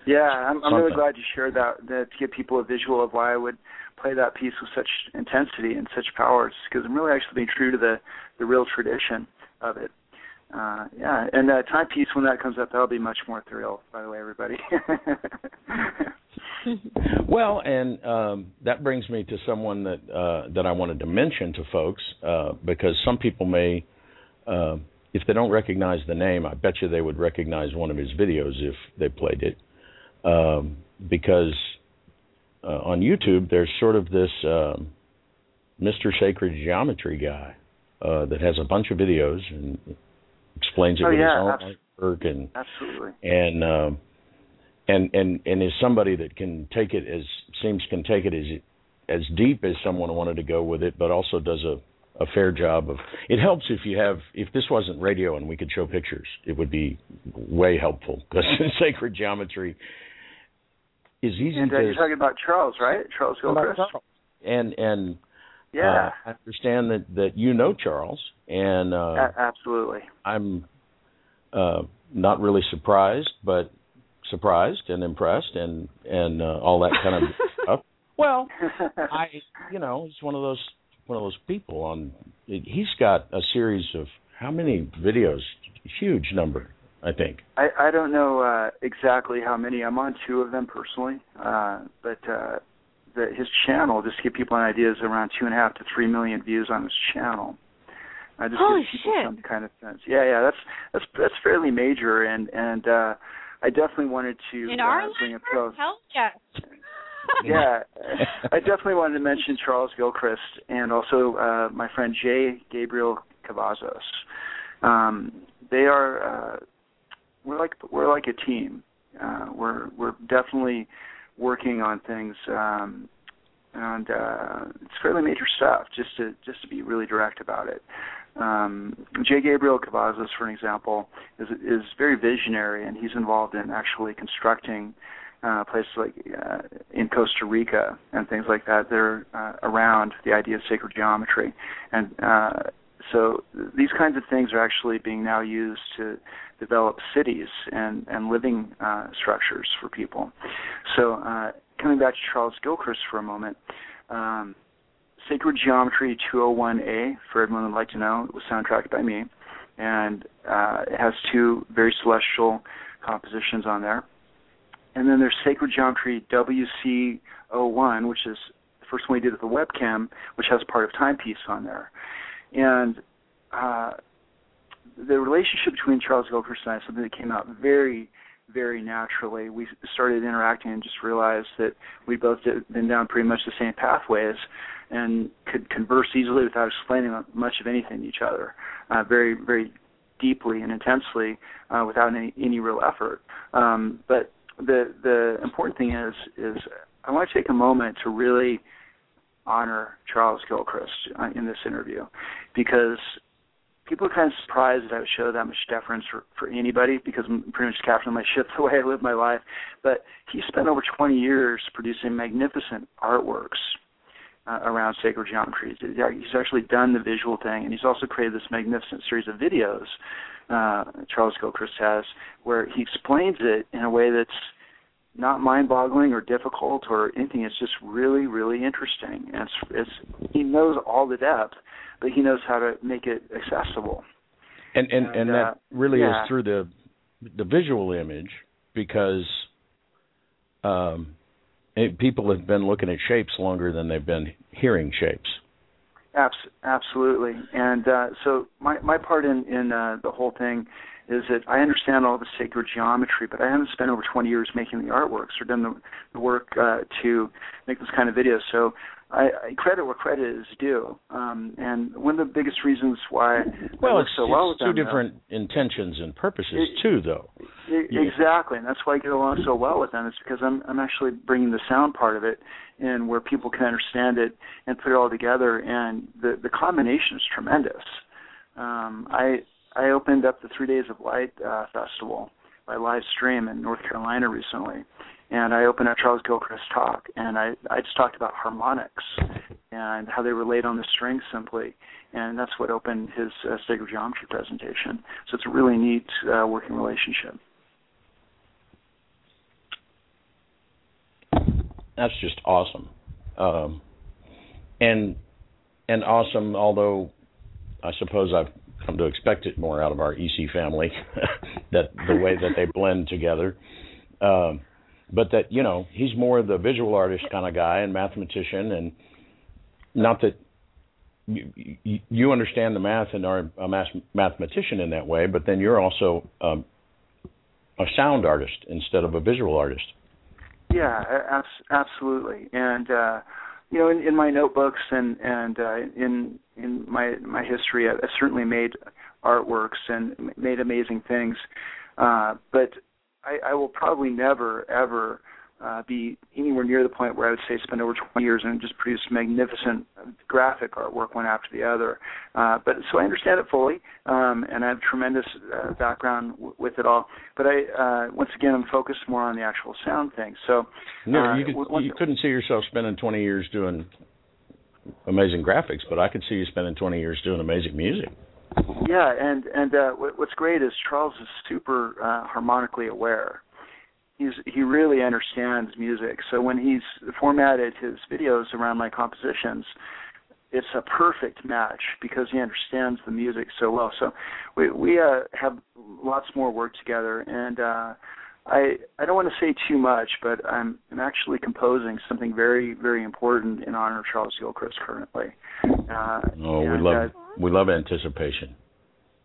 Yeah, I'm, I'm really glad you shared that, that to give people a visual of why I would play that piece with such intensity and such powers because I'm really actually being true to the the real tradition of it. Uh, yeah, and uh, timepiece when that comes up, that'll be much more thrill. By the way, everybody. *laughs* *laughs* Well, and um, that brings me to someone that uh, that I wanted to mention to folks uh, because some people may, uh, if they don't recognize the name, I bet you they would recognize one of his videos if they played it, um, because uh, on YouTube there's sort of this um, Mr. Sacred Geometry guy uh, that has a bunch of videos and explains it Oh, with yeah, his own abs- work and Absolutely. and um and and and is somebody that can take it as seems can take it as as deep as someone wanted to go with it, but also does a a fair job of. It helps if you have if this wasn't radio and we could show pictures, it would be way helpful because *laughs* sacred geometry is easy And uh, to. you're talking about Charles, right? Charles Gilchrist. and and Yeah, uh, I understand that that you know Charles, and uh, a- absolutely. I'm uh, not really surprised, but surprised and impressed and and uh, all that kind of *laughs* stuff. Well, *laughs* I you know he's one of those one of those people on. He's got a series of how many videos? Huge number, I think. I, I don't know uh, exactly how many. I'm on two of them personally, uh, but uh, the, his channel, just to give people an idea, is around two and a half to three million views on his channel. I just Holy give people shit. some kind of sense. Yeah, yeah, that's that's that's fairly major, and and uh, I definitely wanted to In uh, our bring up life? Charles. Hell yes. *laughs* yeah, I definitely wanted to mention Charles Gilchrist and also uh, my friend Jay Gabriel Cavazos. Um, they are uh, we're like we're like a team. Uh, we're we're definitely working on things, um, and uh, it's fairly major stuff. Just to just to be really direct about it. Um, Jay Gabriel Cavazos, for an example, is is very visionary, and he's involved in actually constructing uh, places like uh, in Costa Rica and things like that. They're uh, around the idea of sacred geometry, and uh, so these kinds of things are actually being now used to develop cities and and living uh, structures for people. So uh, coming back to Charles Gilchrist for a moment. Um, Sacred Geometry 201A, for everyone who'd like to know, was soundtracked by me, and uh, it has two very celestial compositions on there. And then there's Sacred Geometry WC01, which is the first one we did with the webcam, which has part of Timepiece on there. And uh, the relationship between Charles Gilchrist and I is something that came out very, very naturally. We started interacting and just realized that we both had been down pretty much the same pathways and could converse easily without explaining much of anything to each other, uh, very, very deeply and intensely uh, without any, any real effort. Um, but the the important thing is is I want to take a moment to really honor Charles Gilchrist uh, in this interview because people are kind of surprised that I would show that much deference for, for anybody because I'm pretty much captain of my ship the way I live my life. But he spent over 20 years producing magnificent artworks uh, around sacred geometry. He's actually done the visual thing, and he's also created this magnificent series of videos. Uh, Charles Gilchrist has, where he explains it in a way that's not mind-boggling or difficult or anything. It's just really, really interesting. And it's, it's he knows all the depth, but he knows how to make it accessible. And and and, And, uh, that really yeah. is through the the visual image because um, it, people have been looking at shapes longer than they've been hearing shapes. Abs- absolutely. And uh, so my my part in in uh, the whole thing is that I understand all the sacred geometry, but I haven't spent over 20 years making the artworks or done the, the work uh, to make this kind of video. So I, I credit where credit is due. Um, and one of the biggest reasons why Well, it's, so well it's with two them, different intentions and purposes It- too, though. E- Yeah. Exactly, and that's why I get along so well with them. Is because I'm I'm actually bringing the sound part of it in where people can understand it and put it all together, and the the combination is tremendous. Um, I I opened up the Three Days of Light uh, festival by live stream in North Carolina recently, and I opened up Charles Gilchrist talk, and I I just talked about harmonics and how they relate on the string simply, and that's what opened his uh, sacred geometry presentation. So it's a really neat uh, working relationship. That's just awesome, um, and and awesome. Although I suppose I've come to expect it more out of our EC family, *laughs* that the way that they blend together. Um, but that you know he's more the visual artist kind of guy and mathematician, and not that you, you, understand the math and are a math, mathematician in that way, but then you're also um, a sound artist instead of a visual artist. Yeah, absolutely. And uh, you know, in, in my notebooks and and uh, in in my my history, I've certainly made artworks and made amazing things. Uh, but I, I will probably never ever uh, be anywhere near the point where I would say spend over 20 years and just produce magnificent graphic artwork one after the other. Uh, but so I understand it fully, um, and I have tremendous uh, background w- with it all. But I, uh, once again, I'm focused more on the actual sound thing. So No, uh, you, could, w- you couldn't see yourself spending 20 years doing amazing graphics, but I could see you spending 20 years doing amazing music. Yeah, and and uh, what's great is Charles is super uh, harmonically aware. He's he really understands music. So when he's formatted his videos around my compositions, it's a perfect match because he understands the music so well. So we we uh, have lots more work together, and uh, I I don't want to say too much, but I'm I'm actually composing something very very important in honor of Charles Gilchrist currently. Uh, oh, we love uh, we love anticipation.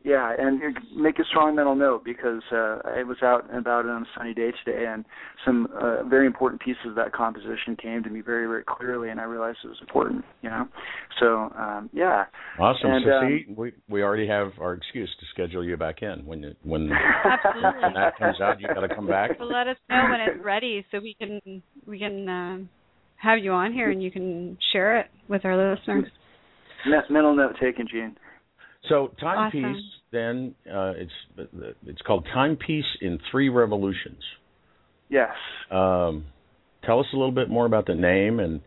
Yeah, and make a strong mental note because uh, I was out and about on a sunny day today, and some uh, very important pieces of that composition came to me very, very clearly, and I realized it was important. You know, so um, yeah. Awesome. And, so um, see, we we already have our excuse to schedule you back in when you, when, when that comes out. You got to come back. So let us know when it's ready, so we can we can uh, have you on here and you can share it with our listeners. Mental note taken, Gene. So timepiece, awesome. then uh, it's it's called timepiece in three revolutions. Yes. Um, tell us a little bit more about the name and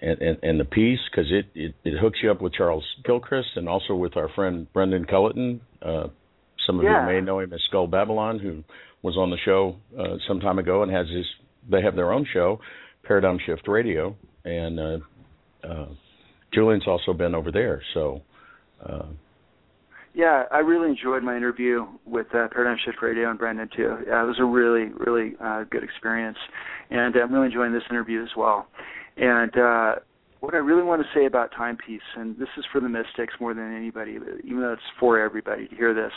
and, and, and the piece because it, it, it hooks you up with Charles Gilchrist and also with our friend Brendan Culleton. Uh, some of yeah. you may know him as Skull Babylon, who was on the show uh, some time ago and has his. They have their own show, Paradigm Shift Radio, and uh, uh, Julian's also been over there. So. Yeah, I really enjoyed my interview with uh, Paradigm Shift Radio and Brandon too. Yeah, it was a really, really uh, good experience, and I'm really enjoying this interview as well. And uh, what I really want to say about Timepiece, and this is for the mystics more than anybody, even though it's for everybody to hear this.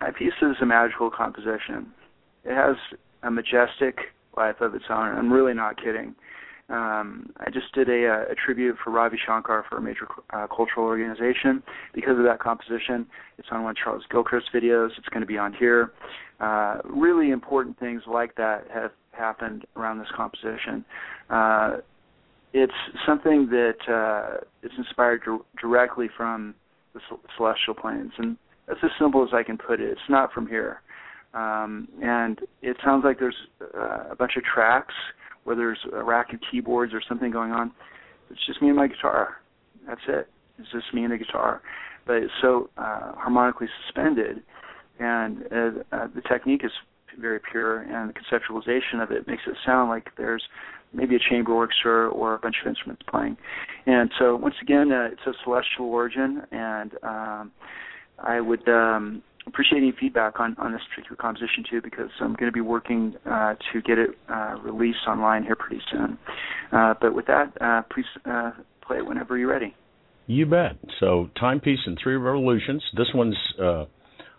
Timepiece is a magical composition. It has a majestic life of its own. I'm really not kidding. Um, I just did a, a tribute for Ravi Shankar for a major uh, cultural organization because of that composition. It's on one of Charles Gilchrist's videos. It's going to be on here. Uh, really important things like that have happened around this composition. Uh, it's something that uh, is inspired dir- directly from the celestial planes, and that's as simple as I can put it. It's not from here, um, and it sounds like there's uh, a bunch of tracks where there's a rack of keyboards or something going on. It's just me and my guitar. That's it. It's just me and the guitar. But it's so uh, harmonically suspended, and uh, uh, the technique is very pure, and the conceptualization of it makes it sound like there's maybe a chamber orchestra or a bunch of instruments playing. And so, once again, uh, it's a celestial origin, and um, I would um, appreciate any feedback on, on this particular composition too, because I'm going to be working uh, to get it uh, released online here pretty soon. Uh, but with that, uh, please uh, play it whenever you're ready. You bet. So, timepiece in three revolutions. This one's uh,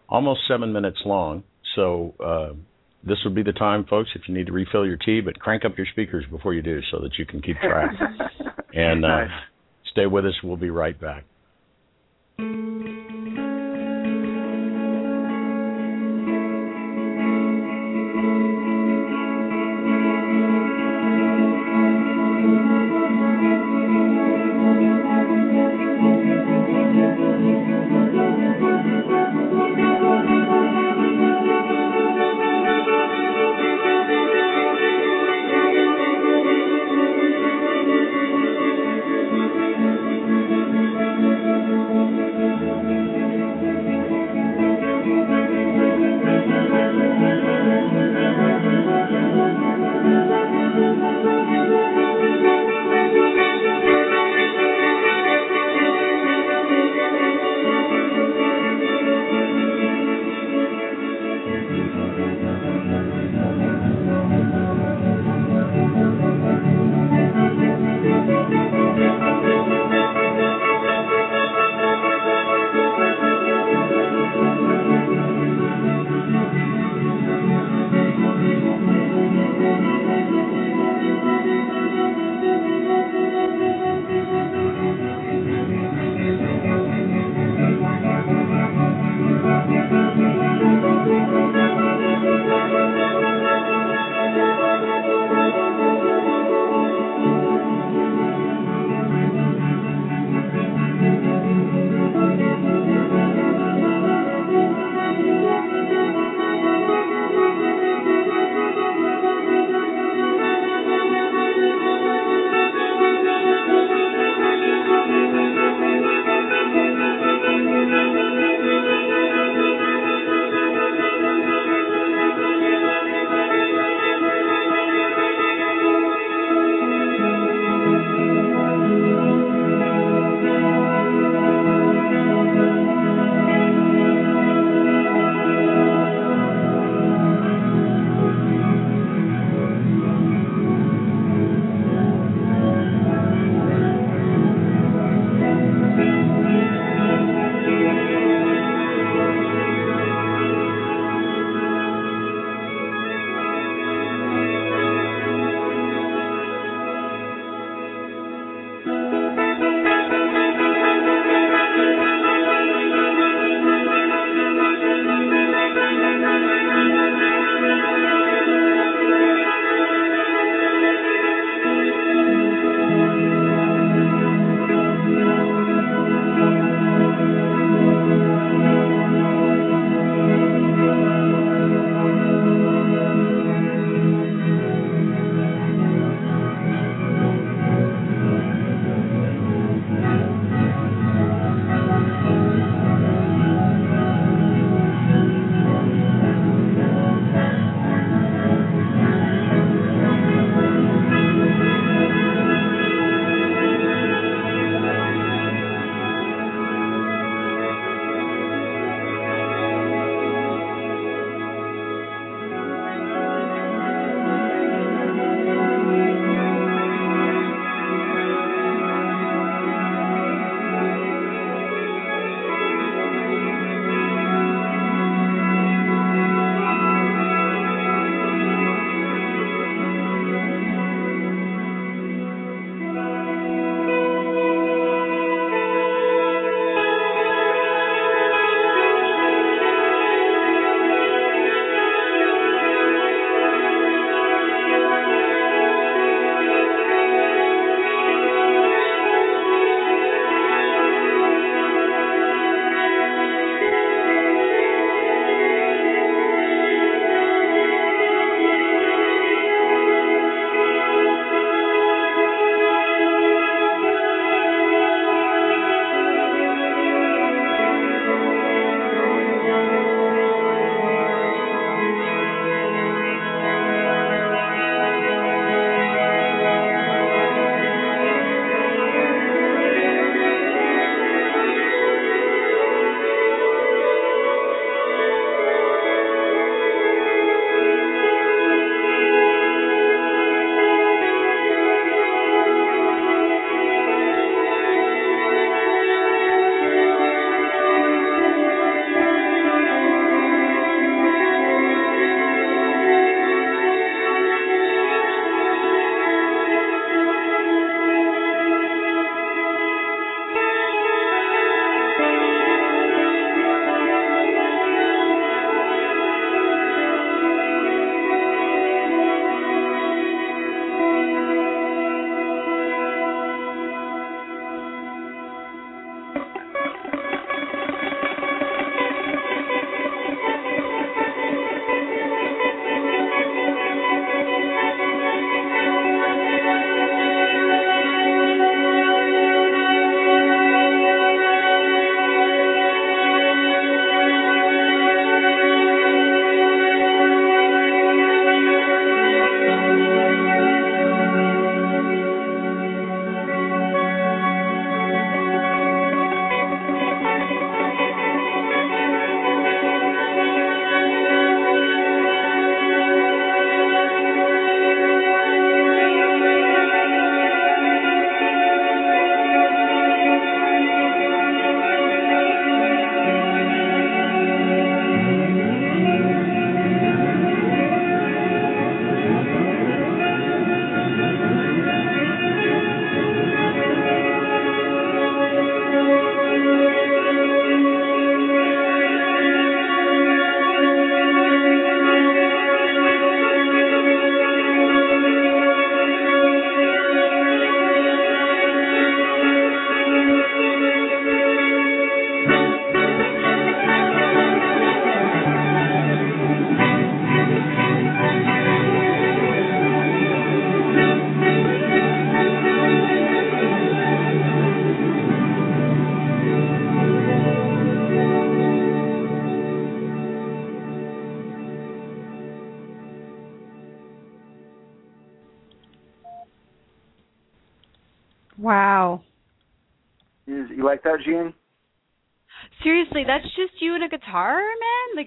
almost seven minutes long. So, this would be the time, folks, if you need to refill your tea, but crank up your speakers before you do so that you can keep track. *laughs* and nice. stay with us. We'll be right back.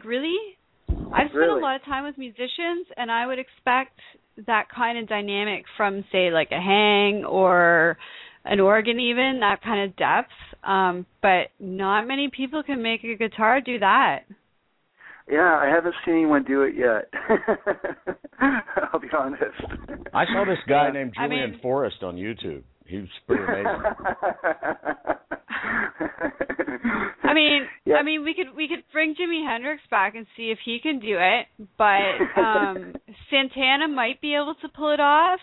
Like really? I've spent Really? a lot of time with musicians and I would expect that kind of dynamic from say like a hang or an organ even, that kind of depth. Um, but not many people can make a guitar do that. Yeah, I haven't seen anyone do it yet. *laughs* I'll be honest. I saw this guy Yeah. named I Julian mean- Forrest on YouTube. He was pretty amazing. *laughs* I mean, Yeah. I mean, we could we could bring Jimi Hendrix back and see if he can do it, but um *laughs* Santana might be able to pull it off.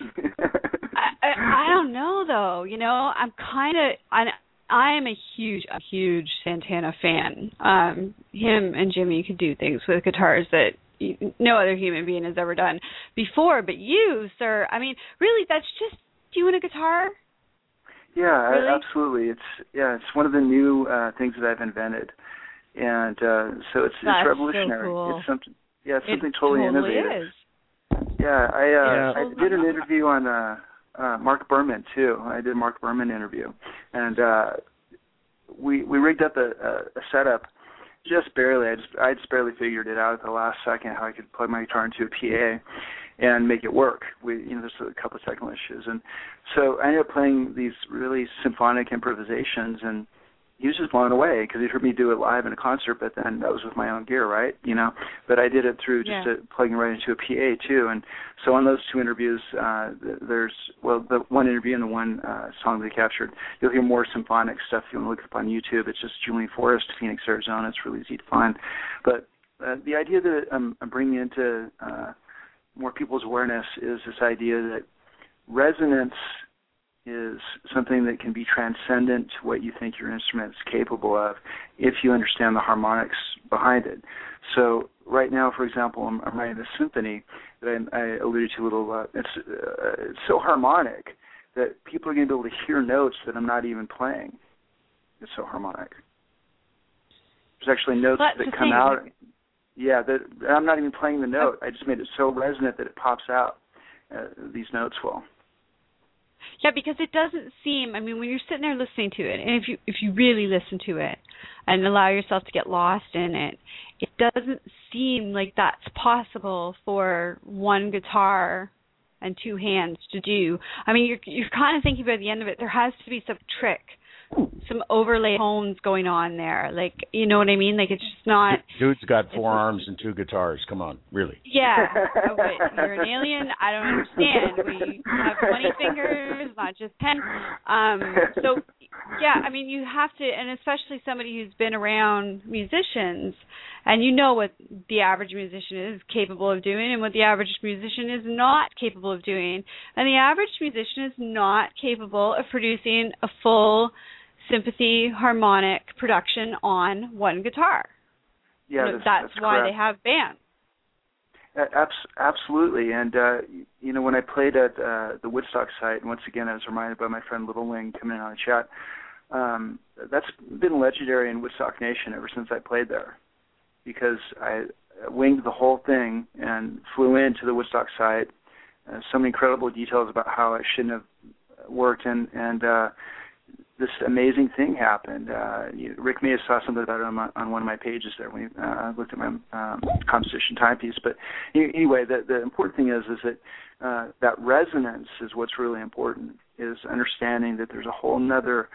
I, I I don't know though. You know, I'm kind of I I am a huge a huge Santana fan. Um him and Jimi could do things with guitars that no other human being has ever done before. But you, sir, I mean, really, that's just you and a guitar. Yeah, I- Really? absolutely. It's yeah, it's one of the new uh things that I've invented, and uh so it's That's it's so revolutionary. cool. It's something yeah, it's It something totally, innovative. is. Yeah, I uh Yeah. I did an interview on uh uh Mark Berman too. I did a Mark Berman interview, and uh we we rigged up a, a, a setup just barely. I just I just barely figured it out at the last second how I could plug my guitar into a PA and make it work. We you know there's a couple of technical issues, and so I ended up playing these really symphonic improvisations and. He was just blown away because he'd heard me do it live in a concert, but then that was with my own gear, right? You know, but I did it through just Yeah. a, plugging right into a PA too, and so on those two interviews, uh, there's well, the one interview and the one uh, song they captured. You'll hear more symphonic stuff. If you want to look up on YouTube, it's just Julian Forrest, Phoenix, Arizona. It's really easy to find. But uh, the idea that I'm, I'm bringing into uh, more people's awareness is this idea that resonance is something that can be transcendent to what you think your instrument is capable of if you understand the harmonics behind it. So right now, for example, I'm, I'm writing a symphony that I, I alluded to a little. Uh, it's uh, it's so harmonic that people are going to be able to hear notes that I'm not even playing. It's so harmonic. There's actually notes That's that come thing. out. Yeah, that I'm not even playing the note. I just made it so resonant that it pops out. Uh, these notes will. Yeah, because it doesn't seem. I mean, when you're sitting there listening to it, and if you if you really listen to it and allow yourself to get lost in it, it doesn't seem like that's possible for one guitar and two hands to do. I mean, you're you're kind of thinking by the end of it, there has to be some trick, some overlay tones going on there. Like, you know what I mean? Like it's just not. Dude's got four arms and two guitars. Come on, really. Yeah, *laughs* uh, you're an alien. I don't understand. We have 20 fingers, not just 10. Um, so, yeah, I mean, you have to, and especially somebody who's been around musicians, and you know what the average musician is capable of doing, and what the average musician is not capable of doing. And the average musician is not capable of producing a full sympathy harmonic production on one guitar. Yeah, know, that's, that's, why correct. they have bands. Absolutely, and uh, you know when I played at uh, the Woodstock site, and once again I was reminded by my friend Little Wing coming in on the chat. Um, that's been legendary in Woodstock Nation ever since I played there, because I winged the whole thing and flew into the Woodstock site. Uh, so many incredible details about how it shouldn't have worked, and and uh, this amazing thing happened. Uh, you, Rick may have saw something about it on, my, on one of my pages there when we uh, looked at my um, composition timepiece. But anyway, the, the important thing is is that uh, that resonance is what's really important. Is understanding that there's a whole nother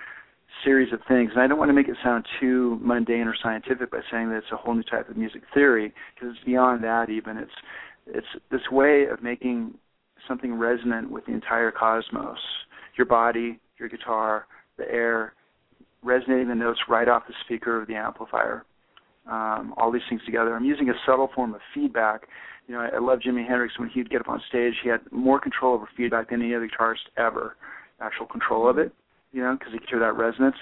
series of things. And I don't want to make it sound too mundane or scientific by saying that it's a whole new type of music theory because it's beyond that. Even it's it's this way of making something resonant with the entire cosmos, your body, your guitar, the air, resonating the notes right off the speaker of the amplifier. Um, all these things together. I'm using a subtle form of feedback. You know, I, I love Jimi Hendrix when he'd get up on stage. He had more control over feedback than any other guitarist ever. Actual control of it, you know, because you could hear that resonance.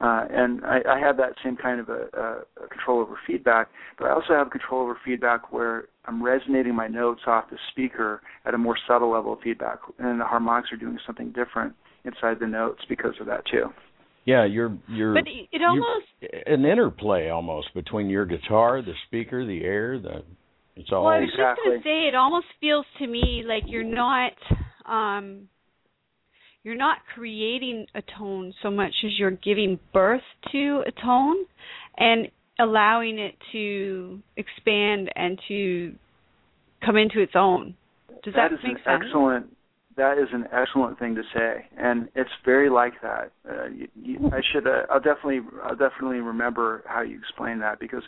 Uh, and I, I have that same kind of a, a, a control over feedback, but I also have control over feedback where I'm resonating my notes off the speaker at a more subtle level of feedback, and the harmonics are doing something different inside the notes because of that too. Yeah, you're you're But it, it almost an interplay almost between your guitar, the speaker, the air, the it's all Well, I was just gonna say it almost feels to me like you're not um you're not creating a tone so much as you're giving birth to a tone and allowing it to expand and to come into its own. Does that, that is make an sense? Excellent. That is an excellent thing to say, and it's very like that. Uh, you, you, I should. Uh, I'll definitely. I'll definitely remember how you explained that because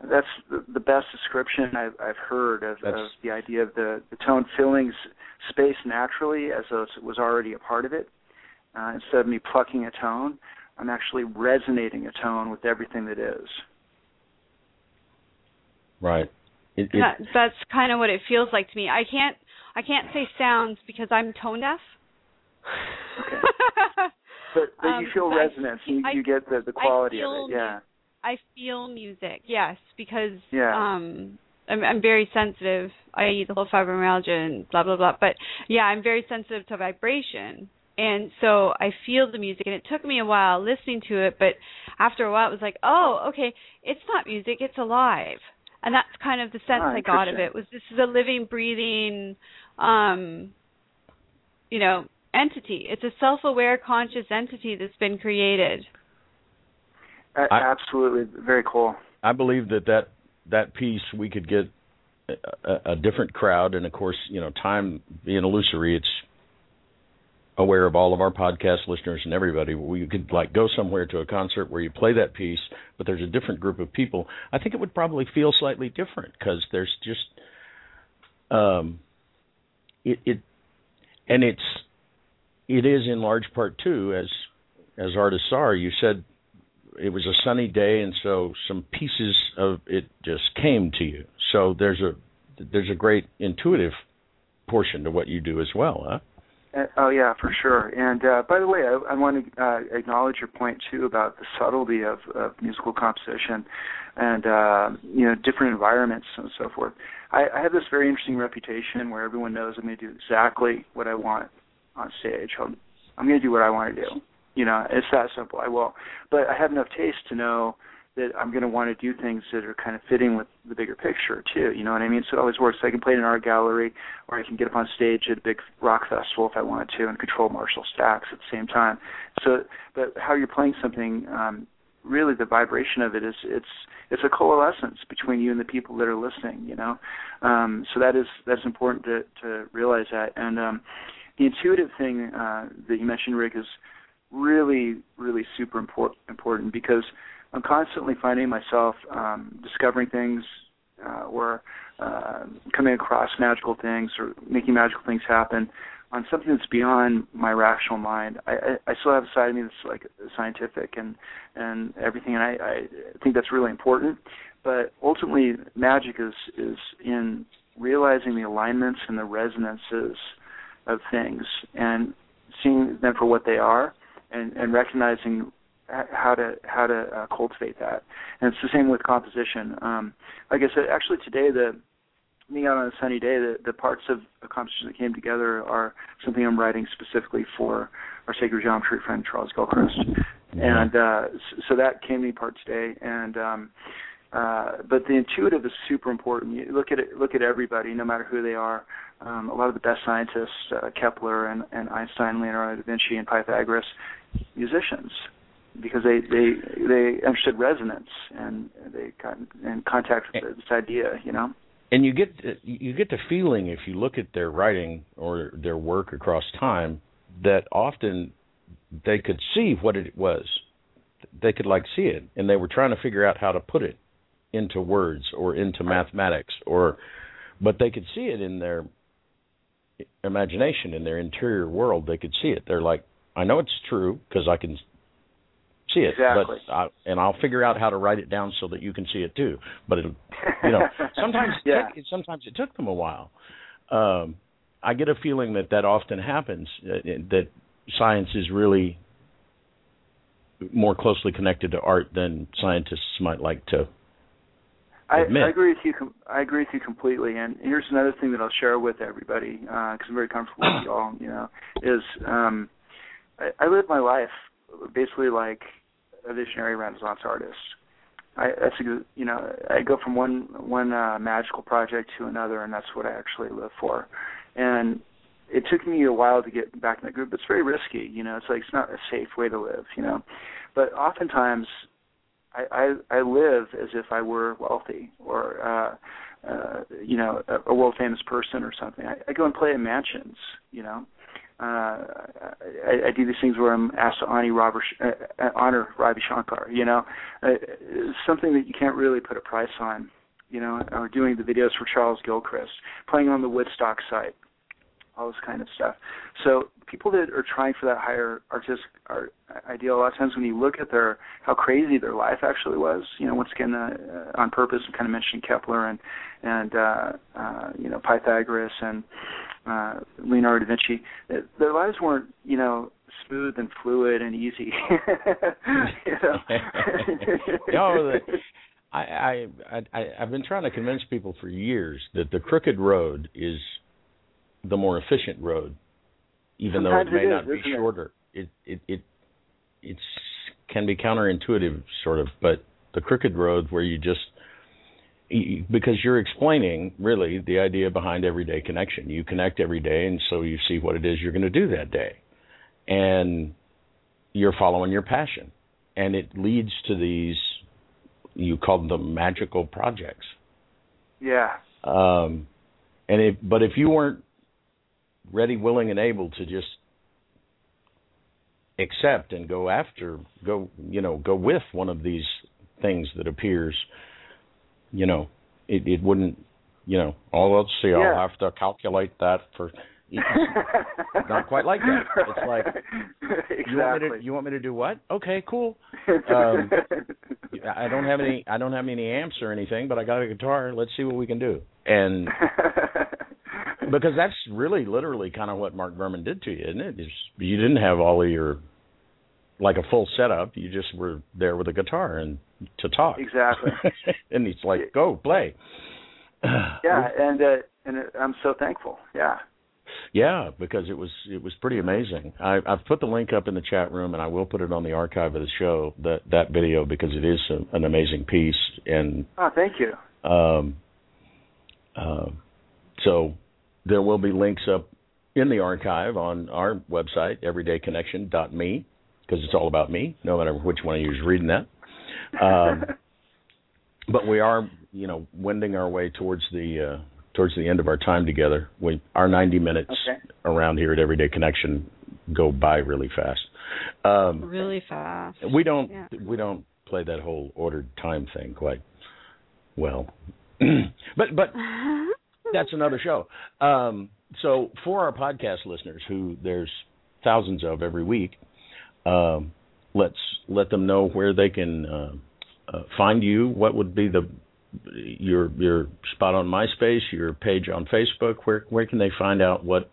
that's the, the best description I've, I've heard of, of, the idea of the, the tone filling space naturally as though it was already a part of it. Uh, instead of me plucking a tone, I'm actually resonating a tone with everything that is. Right. It, it, that, that's kind of what it feels like to me. I can't I can't say sounds because I'm tone deaf. Okay. *laughs* but, but um, you feel resonance. I, you, you get the the quality of it. Yeah. I feel music, yes, because yeah. um I'm I'm very sensitive. I eat the whole fibromyalgia and blah blah blah. But yeah, I'm very sensitive to vibration. And so I feel the music and it took me a while listening to it, but after a while it was like, Oh, okay, it's not music, it's alive. And that's kind of the sense oh, I got of it was this is a living, breathing um you know, entity. It's a self aware conscious entity that's been created. Absolutely, very cool. I believe that that that piece we could get a, a, different crowd, and of course, you know, time being illusory, it's aware of all of our podcast listeners and everybody. We could like go somewhere to a concert where you play that piece, but there's a different group of people. I think it would probably feel slightly different because there's just um, it, it and it's it is in large part too as as artists are. You said it was a sunny day, and so some pieces of it just came to you. So there's a there's a great intuitive portion to what you do as well, huh? Uh, oh yeah, for sure. And uh, by the way, I, I want to uh, acknowledge your point too about the subtlety of, of musical composition and uh, you know different environments and so forth. I, I have this very interesting reputation where everyone knows I'm going to do exactly what I want on stage. I'm, I'm going to do what I want to do. You know, it's that simple. I will, but I have enough taste to know that I'm going to want to do things that are kind of fitting with the bigger picture too. You know what I mean? So it always works. I can play in an art gallery, or I can get up on stage at a big rock festival if I wanted to, and control Marshall stacks at the same time. So, but how you're playing something, um, really, the vibration of it is it's it's a coalescence between you and the people that are listening. You know, um, so that is that's important to to realize that. And um, the intuitive thing uh, that you mentioned, Rick, is really, really super important because I'm constantly finding myself um, discovering things uh, or uh, coming across magical things or making magical things happen on something that's beyond my rational mind. I, I, I still have a side of me that's like scientific and and everything, and I, I think that's really important. But ultimately, magic is is in realizing the alignments and the resonances of things and seeing them for what they are and, and recognizing how to how to uh, cultivate that. And it's the same with composition. Um, like I said, actually today the being out on a sunny day, the, the parts of a composition that came together are something I'm writing specifically for our sacred geometry friend Charles Gilchrist, and uh, so that came to me part today. And um, uh, but the intuitive is super important. You look at it, look at everybody, no matter who they are. Um, a lot of the best scientists, uh, Kepler and, and Einstein, Leonardo da Vinci, and Pythagoras, musicians because they they they understood resonance and they got in contact with this idea, you know. And you get you get the feeling if you look at their writing or their work across time that often they could see what it was. They could like see it, and they were trying to figure out how to put it into words or into mathematics, or but they could see it in their imagination in their interior world. They could see it. They're like, I know it's true because I can see it. Exactly. But I, and I'll figure out how to write it down so that you can see it too. But it, you know, *laughs* sometimes yeah. it, sometimes it took them a while. Um, I get a feeling that that often happens. Uh, that science is really more closely connected to art than scientists might like to. I. I agree with you. I agree with you completely. And here's another thing that I'll share with everybody because uh, I'm very comfortable with you all. You know, is um, I, I live my life basically like a visionary Renaissance artist. I that's a, you know I go from one one uh, magical project to another, and that's what I actually live for. And it took me a while to get back in that group. It's very risky, you know. It's like it's not a safe way to live, you know. But oftentimes, I I, live as if I were wealthy or uh, uh, you know a, a world famous person or something. I, I go and play in mansions, you know. Uh, I, I do these things where I'm asked to honor, Robert, uh, uh, honor Ravi Shankar, you know, uh, something that you can't really put a price on, you know, or doing the videos for Charles Gilchrist, playing on the Woodstock site, all this kind of stuff. So people that are trying for that higher artistic art ideal, a lot of times when you look at their how crazy their life actually was, you know, once again uh, on purpose, I'm kind of mentioning Kepler and and uh, uh, you know Pythagoras and uh, Leonardo da Vinci. Their lives weren't you know smooth and fluid and easy. *laughs* you know? *laughs* no, the, I, I I I've been trying to convince people for years that the crooked road is the more efficient road, even Sometimes though it may it not is, be shorter. It it it it's can be counterintuitive, sort of, but the crooked road where you just because you're explaining really the idea behind everyday connection. You connect every day, and so you see what it is you're going to do that day, and you're following your passion, and it leads to these. You call them magical projects. yeah. Um, and if but if you weren't ready, willing, and able to just accept and go after, go you know, go with one of these things that appears, you know, it it wouldn't, you know, oh let's see, Yeah. I'll have to calculate that for. Not quite like that. It's like, exactly. *laughs* You want me to you want me to do what? Okay, cool. *laughs* um, I don't have any I don't have any amps or anything, but I got a guitar. Let's see what we can do. And *laughs* because that's really literally kind of what Mark Berman did to you, isn't it? Is you didn't have all of your like a full setup. You just were there with a guitar and to talk. Exactly. and he's like, "Go play." yeah, *sighs* and uh, and I'm so thankful. Yeah. Yeah, because it was it was pretty amazing. I, I've put the link up in the chat room, and I will put it on the archive of the show that that video because it is a, an amazing piece. And Oh, thank you. um, um, so there will be links up in the archive on our website, everydayconnection.me, because it's all about me, no matter which one of you is reading that. Um, *laughs* but we are, you know, wending our way towards the uh, towards the end of our time together. We our 90 minutes Okay. around here at Everyday Connection go by really fast. Um, Really fast. we don't Yeah. we don't play that whole ordered time thing quite well. *clears throat* but but *laughs* that's another show. Um, so for our podcast listeners, who there's thousands of every week, um, let's let them know where they can uh, uh, find you. What would be the your your spot on MySpace, your page on Facebook? Where where can they find out what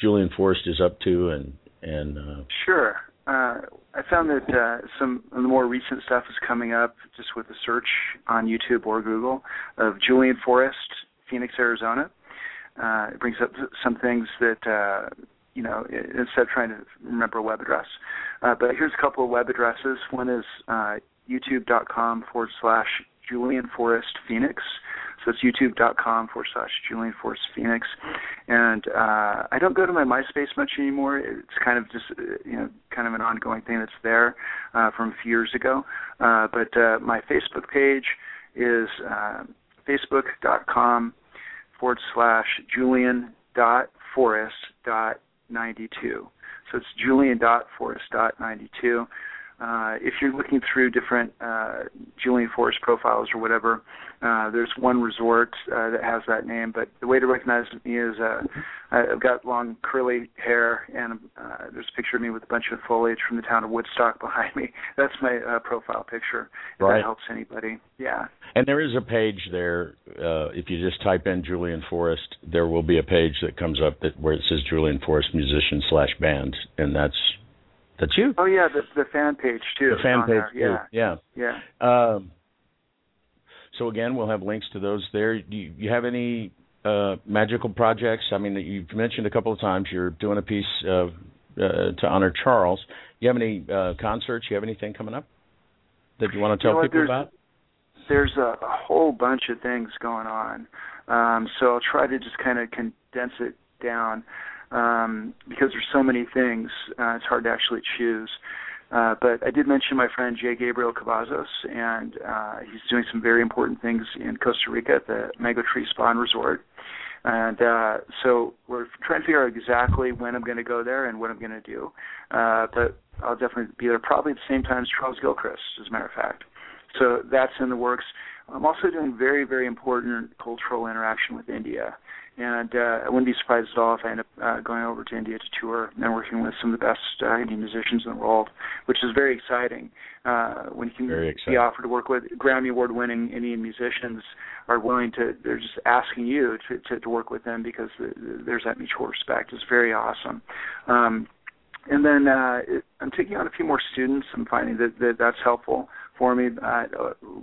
Julian Forrest is up to and and uh, Sure. Uh, I found that uh, some of the more recent stuff is coming up just with a search on YouTube or Google of Julian Forrest, Phoenix, Arizona. Uh, it brings up some things that uh, you know instead of trying to remember a web address. Uh, but here's a couple of web addresses. One is uh, youtube.com forward slash Julian Forrest Phoenix. So it's youtube.com forward slash Julian Forrest Phoenix. And uh, I don't go to my MySpace much anymore. It's kind of just uh, you know kind of an ongoing thing that's there uh, from a few years ago. Uh, but uh, my Facebook page is uh, facebook.com forward slash Julian dot Forrest dot ninety two. So it's Julian dot Forrest dot ninety two. Uh, if you're looking through different uh, Julian Forrest profiles or whatever, uh, there's one resort uh, that has that name. But the way to recognize me is uh, I've got long curly hair, and uh, there's a picture of me with a bunch of foliage from the town of Woodstock *laughs* behind me. That's my uh, profile picture. If Right. that helps anybody, yeah. And there is a page there. Uh, if you just type in Julian Forrest, there will be a page that comes up that where it says Julian Forrest musician slash band, and that's that's you. Oh yeah, the the fan page too. the fan page too. Yeah. Yeah, yeah. Um, so again, we'll have links to those there. Do you, you have any uh, magical projects? I mean, you've mentioned a couple of times you're doing a piece uh, uh, to honor Charles. You have any uh, concerts? You have anything coming up that you want to You tell know people there's- about? there's a, a whole bunch of things going on. Um, so I'll try to just kind of condense it down. Um, because there's so many things. Uh, it's hard to actually choose. Uh, but I did mention my friend J. Gabriel Cavazos, and uh, he's doing some very important things in Costa Rica at the Mango Tree Spa and Resort. And uh, so we're trying to figure out exactly when I'm going to go there and what I'm going to do. Uh, but I'll definitely be there probably at the same time as Charles Gilchrist, as a matter of fact. So that's in the works. I'm also doing very, very important cultural interaction with India. And uh, I wouldn't be surprised at all if I end up uh, going over to India to tour and working with some of the best uh, Indian musicians in the world, which is very exciting. Uh, when you can be offered to work with Grammy Award-winning Indian musicians, are willing to, they're just asking you to to, to work with them because the, the, there's that mutual respect. It's very awesome. Um, and then uh, I'm taking on a few more students. I'm finding that, that that's helpful for me. Uh,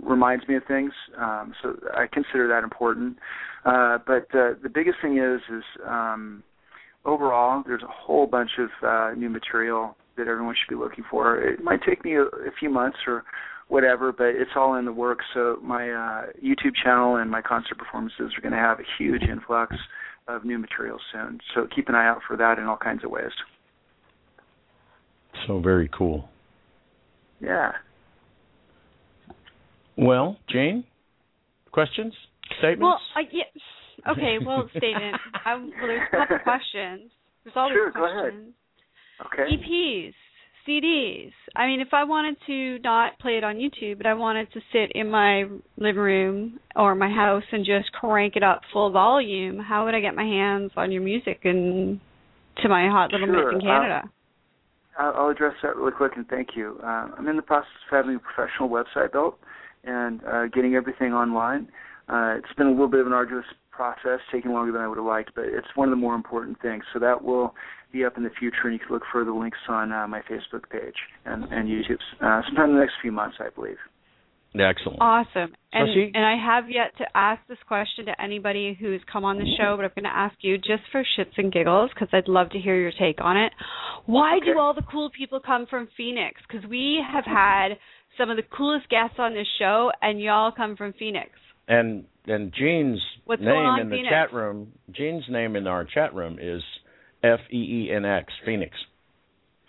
reminds me of things, um, so I consider that important. Uh, but uh, the biggest thing is is um, overall, there's a whole bunch of uh, new material that everyone should be looking for. It might take me a, a few months or whatever, but it's all in the works. So my uh, YouTube channel and my concert performances are going to have a huge influx of new material soon. So keep an eye out for that in all kinds of ways. So very cool. Yeah. Well, Jane, questions, statements? Well, I, yeah. Okay, well, *laughs* statement. I, well, there's a couple *laughs* questions. There's always sure, questions. Go ahead. Okay. EPs, CDs. I mean, if I wanted to not play it on YouTube, but I wanted to sit in my living room or my house and just crank it up full volume, how would I get my hands on your music and to my hot little sure. miss in Canada? Uh, I'll address that really quick and thank you. Uh, I'm in the process of having a professional website built and uh, getting everything online. Uh, it's been a little bit of an arduous process, taking longer than I would have liked, but it's one of the more important things. So that will be up in the future, and you can look for the links on uh, my Facebook page and, and YouTube uh, sometime in the next few months, I believe. Excellent. Awesome. And she, and I have yet to ask this question to anybody who's come on the show, but I'm going to ask you just for shits and giggles because I'd love to hear your take on it. Why okay. do all the cool people come from Phoenix? Because we have had *laughs* some of the coolest guests on this show, and y'all come from Phoenix. And and Gene's What's name on, in the Phoenix? chat room, Gene's name in our chat room is F E E N X Phoenix. *laughs*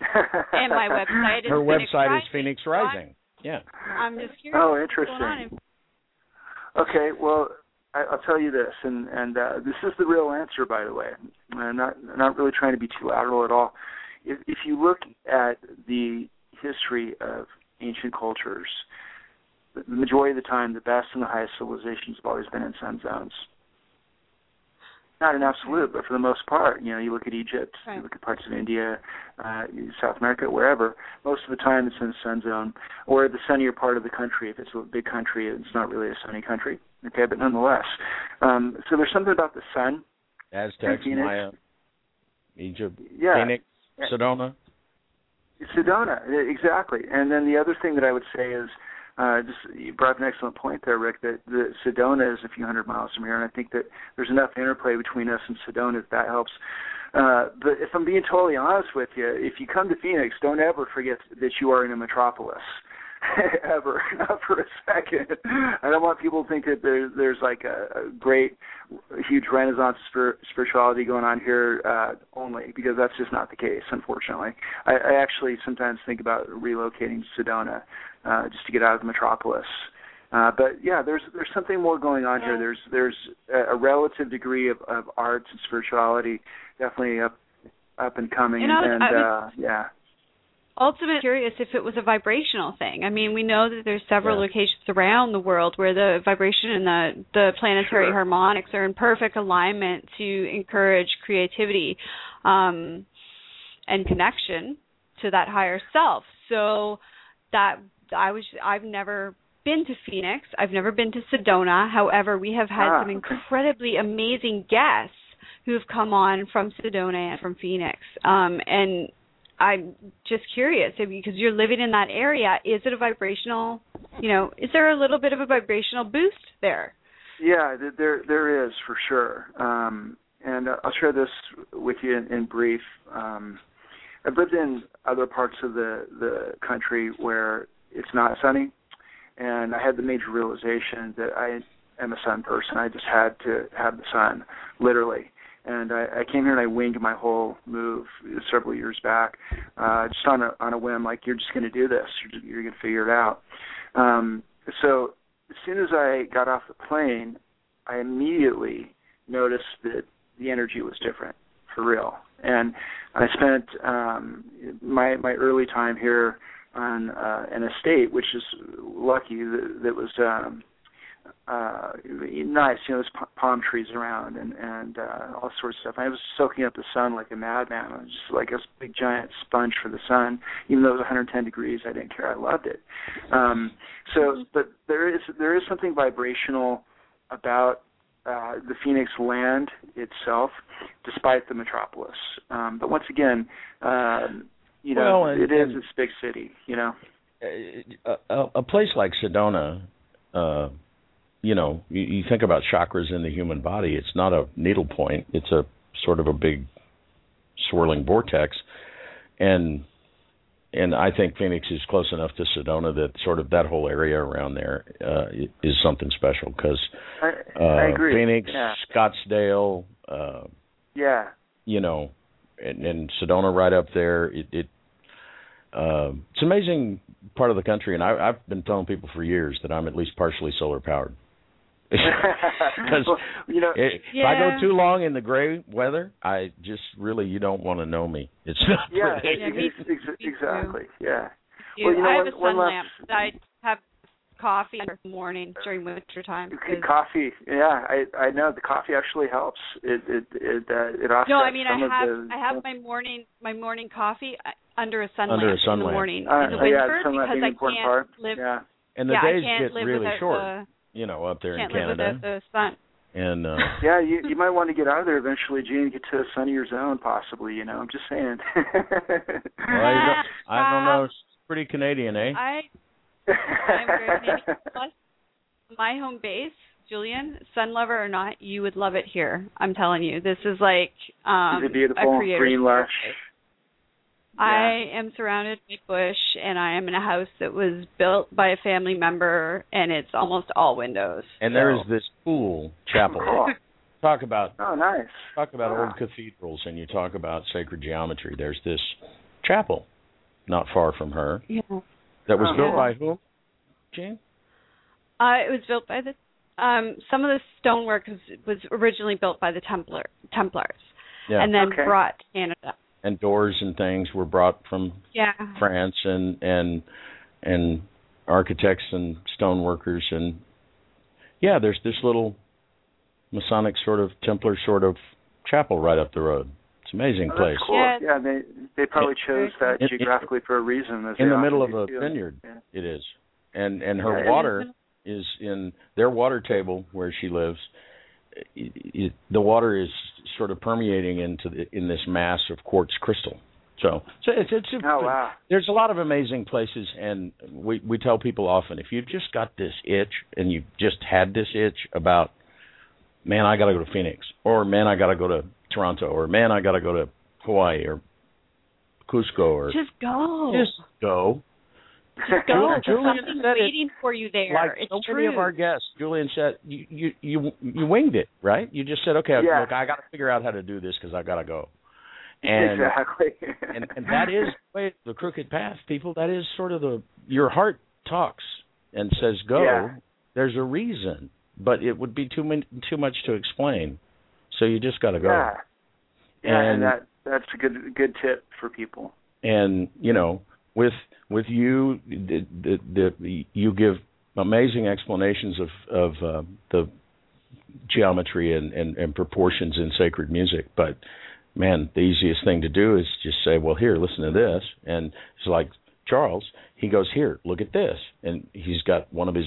and my website is Her Phoenix website Rising. is Phoenix Rising. Yeah. I'm just curious. Oh, interesting. Okay, well, I, I'll tell you this, and and uh, this is the real answer, by the way. I'm not not really trying to be too lateral at all. If, if you look at the history of ancient cultures, the majority of the time, the best and the highest civilizations have always been in sun zones. Not an absolute, but for the most part, you know, you look at Egypt, Right. you look at parts of India, uh, South America, wherever. Most of the time, it's in the sun zone or the sunnier part of the country. If it's a big country, it's not really a sunny country. Okay, but nonetheless, um, so there's something about the sun. Aztecs, Phoenix. Maya, Egypt, Yeah, Phoenix, Sedona. Sedona, exactly. And then the other thing that I would say is, uh, just you brought up an excellent point there, Rick. That the Sedona is a few hundred miles from here, and I think that there's enough interplay between us and Sedona that that helps. Uh, but if I'm being totally honest with you, if you come to Phoenix, don't ever forget that you are in a metropolis. *laughs* ever, not for a second. I don't want people to think that there, there's like a, a great, huge renaissance spir- spirituality going on here uh, only, because that's just not the case, unfortunately. I, I actually sometimes think about relocating to Sedona uh, just to get out of the metropolis. Uh, but yeah, there's there's something more going on here. There's there's a, a relative degree of, of arts and spirituality definitely up up and coming, And I was- and I was- uh, yeah. Ultimately curious if it was a vibrational thing. I mean, we know that there's several Yeah. locations around the world where the vibration and the the planetary Sure. harmonics are in perfect alignment to encourage creativity um and connection to that higher self. So that I was I've never been to Phoenix. I've never been to Sedona. However, we have had Ah, some incredibly amazing guests who have come on from Sedona and from Phoenix. Um, and I'm just curious because you're living in that area, is it a vibrational, you know, is there a little bit of a vibrational boost there? Yeah, there there is for sure. Um, and uh, I'll share this with you in, in brief. Um, I've lived in other parts of the the country where it's not sunny, and I had the major realization that I am a sun person. I just had to have the sun, literally. And I, I came here and I winged my whole move several years back, uh, just on a on a whim. Like you're just going to do this, you're, you're going to figure it out. Um, so as soon as I got off the plane, I immediately noticed that the energy was different for real. And I spent um, my my early time here on uh, an estate, which is lucky that, that was um, uh nice you know there's palm trees around and and uh all sorts of stuff. I was soaking up the sun like a madman. I was just like a big giant sponge for the sun. Even though it was 110 degrees i didn't care. I loved it. Um so mm-hmm. but there is there is something vibrational about uh the phoenix land itself despite the metropolis. Um but once again um you know well, and, it is this big city you know? a, a, a place like sedona uh you know, you, you think about chakras in the human body, it's not a needle point, it's a sort of a big swirling vortex. And and I think Phoenix is close enough to Sedona that sort of that whole area around there uh, is something special because uh, I agree. Phoenix, yeah. Scottsdale, uh, yeah, you know, and, and Sedona right up there. It, it uh, it's an amazing part of the country, and I, I've been telling people for years that I'm at least partially solar powered. Because *laughs* you know, if yeah. I go too long in the gray weather, I just really you don't want to know me. It's not yeah, pretty. Yeah, me- ex- ex- me exactly. Yeah. You, Well, you know, I have one- a one sun lamp. that I have coffee in the morning during winter time. C- Coffee, yeah, I I know the coffee actually helps. It it it uh, it offsets no, I mean I have the. I have my morning my morning coffee uh, under a sun Under lamp a sun in the lamp. morning uh, in the yeah, winter some of because I important can't part. live. Yeah. and the yeah, days I can't get live really without short. the you know, up there in can't live Canada, without the sun. and uh, *laughs* Yeah, you you might want to get out of there eventually, Gene. Get to a sunnier zone, possibly. You know, I'm just saying. *laughs* well, I don't, I don't know. It's pretty Canadian, eh? I I'm very Canadian. Plus, my home base, Julian, sun lover or not, you would love it here. I'm telling you, this is like um Is it beautiful? a creator's Green lush. Paradise. I am surrounded by bush, and I am in a house that was built by a family member, and it's almost all windows. And there is this cool chapel. Cool. *laughs* Talk about Oh, nice. talk about Wow. old cathedrals, and you talk about sacred geometry. There's this chapel, not far from her, Yeah. that was Oh, built cool. by who, Jane. Uh, it was built by the um some of the stonework was, was originally built by the Templar Templars Yeah. and then Okay. brought to Canada. And doors and things were brought from Yeah. France and and and architects and stoneworkers and yeah, there's this little Masonic sort of Templar sort of chapel right up the road. It's an amazing Oh, place. that's cool. Yeah. Yeah, they they probably chose that In- in- geographically for a reason. As In the middle of a do. vineyard, Yeah. it is. And and her Yeah, water is in their water table where she lives. It, it, the water is sort of permeating into the, in this mass of quartz crystal. So, so it's it's a, Oh wow. there's a lot of amazing places, and we we tell people often if you've just got this itch and you've just had this itch about, man, I got to go to Phoenix, or man, I got to go to Toronto, or man, I got to go to Hawaii or Cusco, or Just go. just go. Just go. Julian said it waiting for you there. like it's so true. many of our guests, Julian said you you you you winged it, right? You just said, okay, Yeah. look, I got to figure out how to do this because I got to go. *laughs* And exactly. and and that is the the crooked path, people. That is sort of the your heart talks and says go. Yeah. There's a reason, but it would be too min- too much to explain. So you just got to go. Yeah. Yeah, and, And- that that's a good good tip for people. and you know with with you the, the, the you give amazing explanations of of uh, the geometry and, and and proportions in sacred music but man the easiest thing to do is just say well here listen to this and it's like charles he goes here look at this and he's got one of his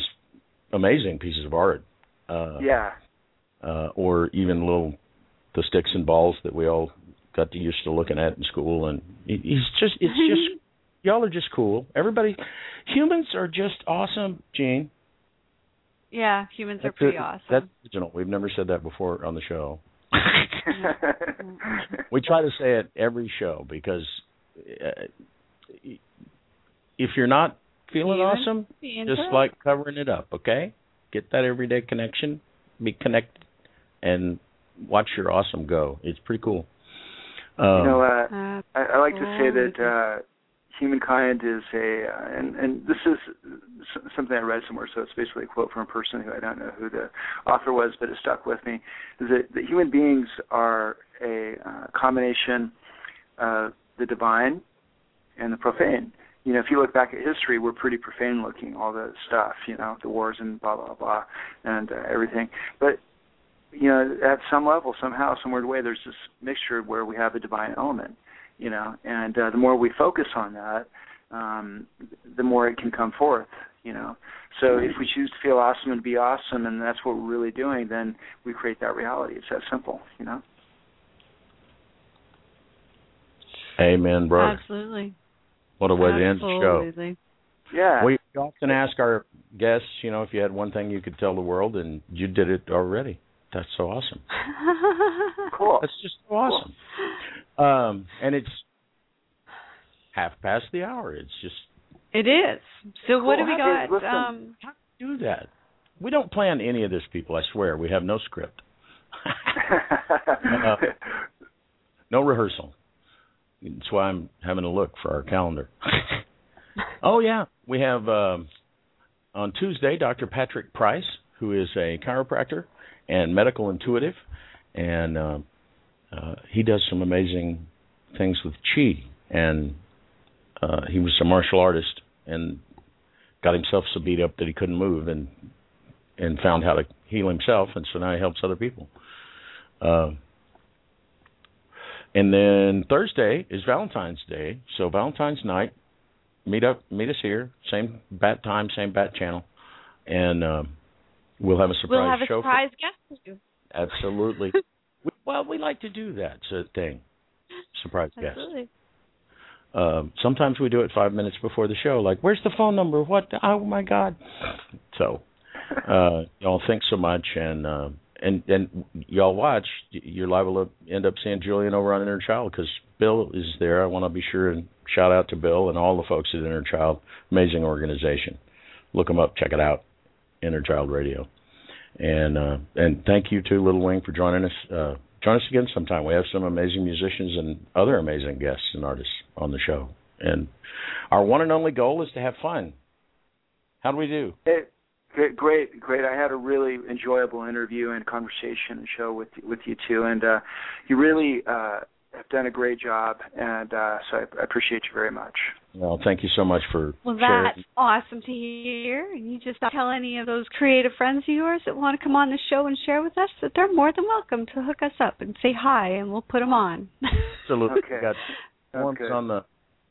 amazing pieces of art uh Yeah. uh, or even little the sticks and balls that we all got used to looking at in school. And he- he's just, it's just, *laughs* y'all are just cool. Everybody, humans are just awesome, Gene. yeah, humans are pretty it. awesome. That's original. We've never said that before on the show. *laughs* We try to say it every show because uh, if you're not feeling Human awesome, just correct. like covering it up, okay? Get that everyday connection, be connected, and watch your awesome go. It's pretty cool. Um, you know, uh, I, I like to say that uh, humankind is a, uh, and and this is something I read somewhere, so it's basically a quote from a person who I don't know who the author was, but it stuck with me. Is that, that human beings are a uh, combination of the divine and the profane. You know, if you look back at history, we're pretty profane looking, all the stuff, you know, the wars and blah blah blah, and uh, everything. But you know, at some level, somehow, some weird way, there's this mixture where we have a divine element you know and uh, the more we focus on that um the more it can come forth you know. So if we choose to feel awesome and be awesome and that's what we're really doing then we create that reality. It's that simple you know. Amen bro absolutely. What a way absolutely. to end the show. Yeah. We often ask our guests you know if you had one thing you could tell the world and you did it already. That's so awesome. Cool. That's just so awesome. Cool. Um, and it's half past the hour. It's just. It is. So cool. what do we got? Listen, um, how do you do that? We don't plan any of this, people. I swear, we have no script, uh, *laughs* no rehearsal. That's why I'm having to look for our calendar. *laughs* oh yeah, we have um, on Tuesday Dr. Patrick Price, who is a chiropractor and medical intuitive, and uh, uh, he does some amazing things with chi, and uh, he was a martial artist and got himself so beat up that he couldn't move, and and found how to heal himself, and so now he helps other people. Uh, and then Thursday is Valentine's Day, so Valentine's night, meet up, meet us here, same bat time, same bat channel, and um, we'll have a surprise we'll have a show. surprise for, guest for you. Absolutely. *laughs* Well, we like to do that sort of thing. Surprise guest. Absolutely. Um, sometimes we do it five minutes before the show. Like, where's the phone number? What? Oh my God! So, *laughs* uh, y'all think so much, and uh, and and y'all watch. You're liable to end up seeing Julian over on Inner Child because Bill is there. I want to be sure and shout out to Bill and all the folks at Inner Child. Amazing organization. Look them up. Check it out. Inner Child Radio. And uh, and thank you to Little Wing for joining us. Uh, join us again sometime. We have some amazing musicians and other amazing guests and artists on the show. And our one and only goal is to have fun. How do we do? Hey, great, great. I had a really enjoyable interview and conversation and show with with you two, and uh, you really uh, have done a great job, and uh, so I, I appreciate you very much. Well, thank you so much for well, sharing. that's awesome to hear. And you just tell any of those creative friends of yours that want to come on the show and share with us that they're more than welcome to hook us up and say hi, and we'll put them on. *laughs* Absolutely, okay. we got forms on the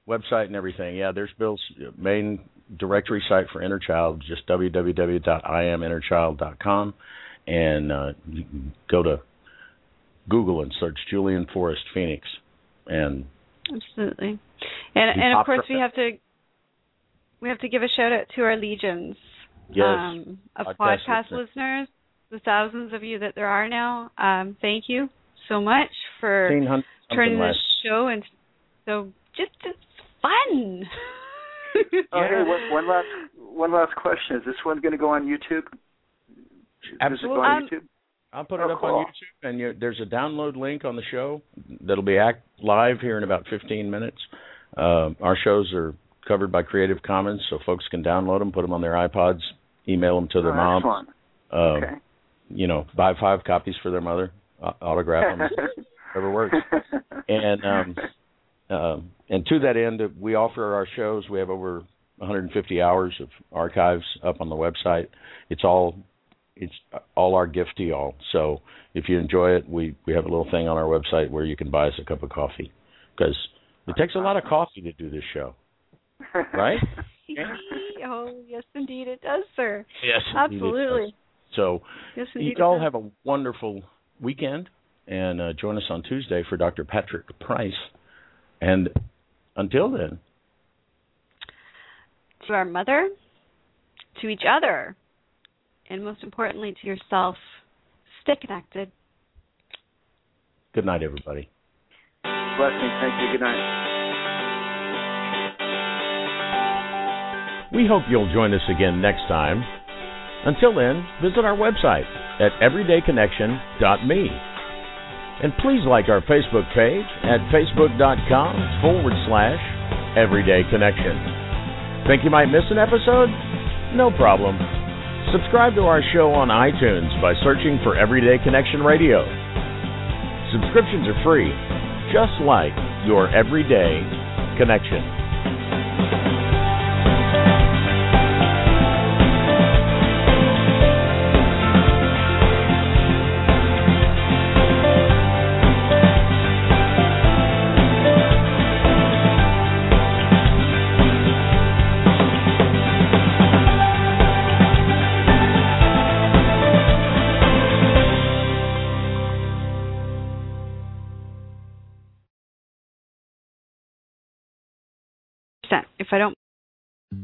website and everything. Yeah, there's Bill's main directory site for Inner Child, just www.iaminnerchild.com, and uh, you can go to Google and search Julian Forrest Phoenix, and absolutely, and and of course we have to we have to give a shout out to our legions yes, um, of podcast, podcast listeners, the thousands of you that there are now. Um, thank you so much for turning this show into so just it's fun. oh, hey, one, *laughs* one last one last question: Is this one going to go on YouTube? Absolutely. On um, YouTube? I'll put oh, it up cool. on YouTube, and you, there's a download link on the show that'll be act live here in about 15 minutes. Uh, our shows are covered by Creative Commons, so folks can download them, put them on their iPods, email them to their oh, moms. Uh, okay. You know, buy five copies for their mother, uh, autograph them, *laughs* whatever works. And um, uh, and to that end, we offer our shows. We have over 150 hours of archives up on the website. It's all it's all our gift to y'all. So if you enjoy it, we we have a little thing on our website where you can buy us a cup of coffee because it takes a lot of coffee to do this show, right? *laughs* oh yes, indeed it does, sir. Yes, absolutely. So yes, you all have a wonderful weekend, and uh, join us on Tuesday for Dr. Patrick Price. And until then, to our mother, to each other, and most importantly to yourself, stay connected. Good night, everybody. Blessings. Thank you. Good night. We hope you'll join us again next time. Until then, visit our website at everydayconnection.me And please like our Facebook page at facebook.com forward slash everydayconnection. Think you might miss an episode? No problem. Subscribe to our show on iTunes by searching for Everyday Connection Radio. Subscriptions are free, just like your everyday connection.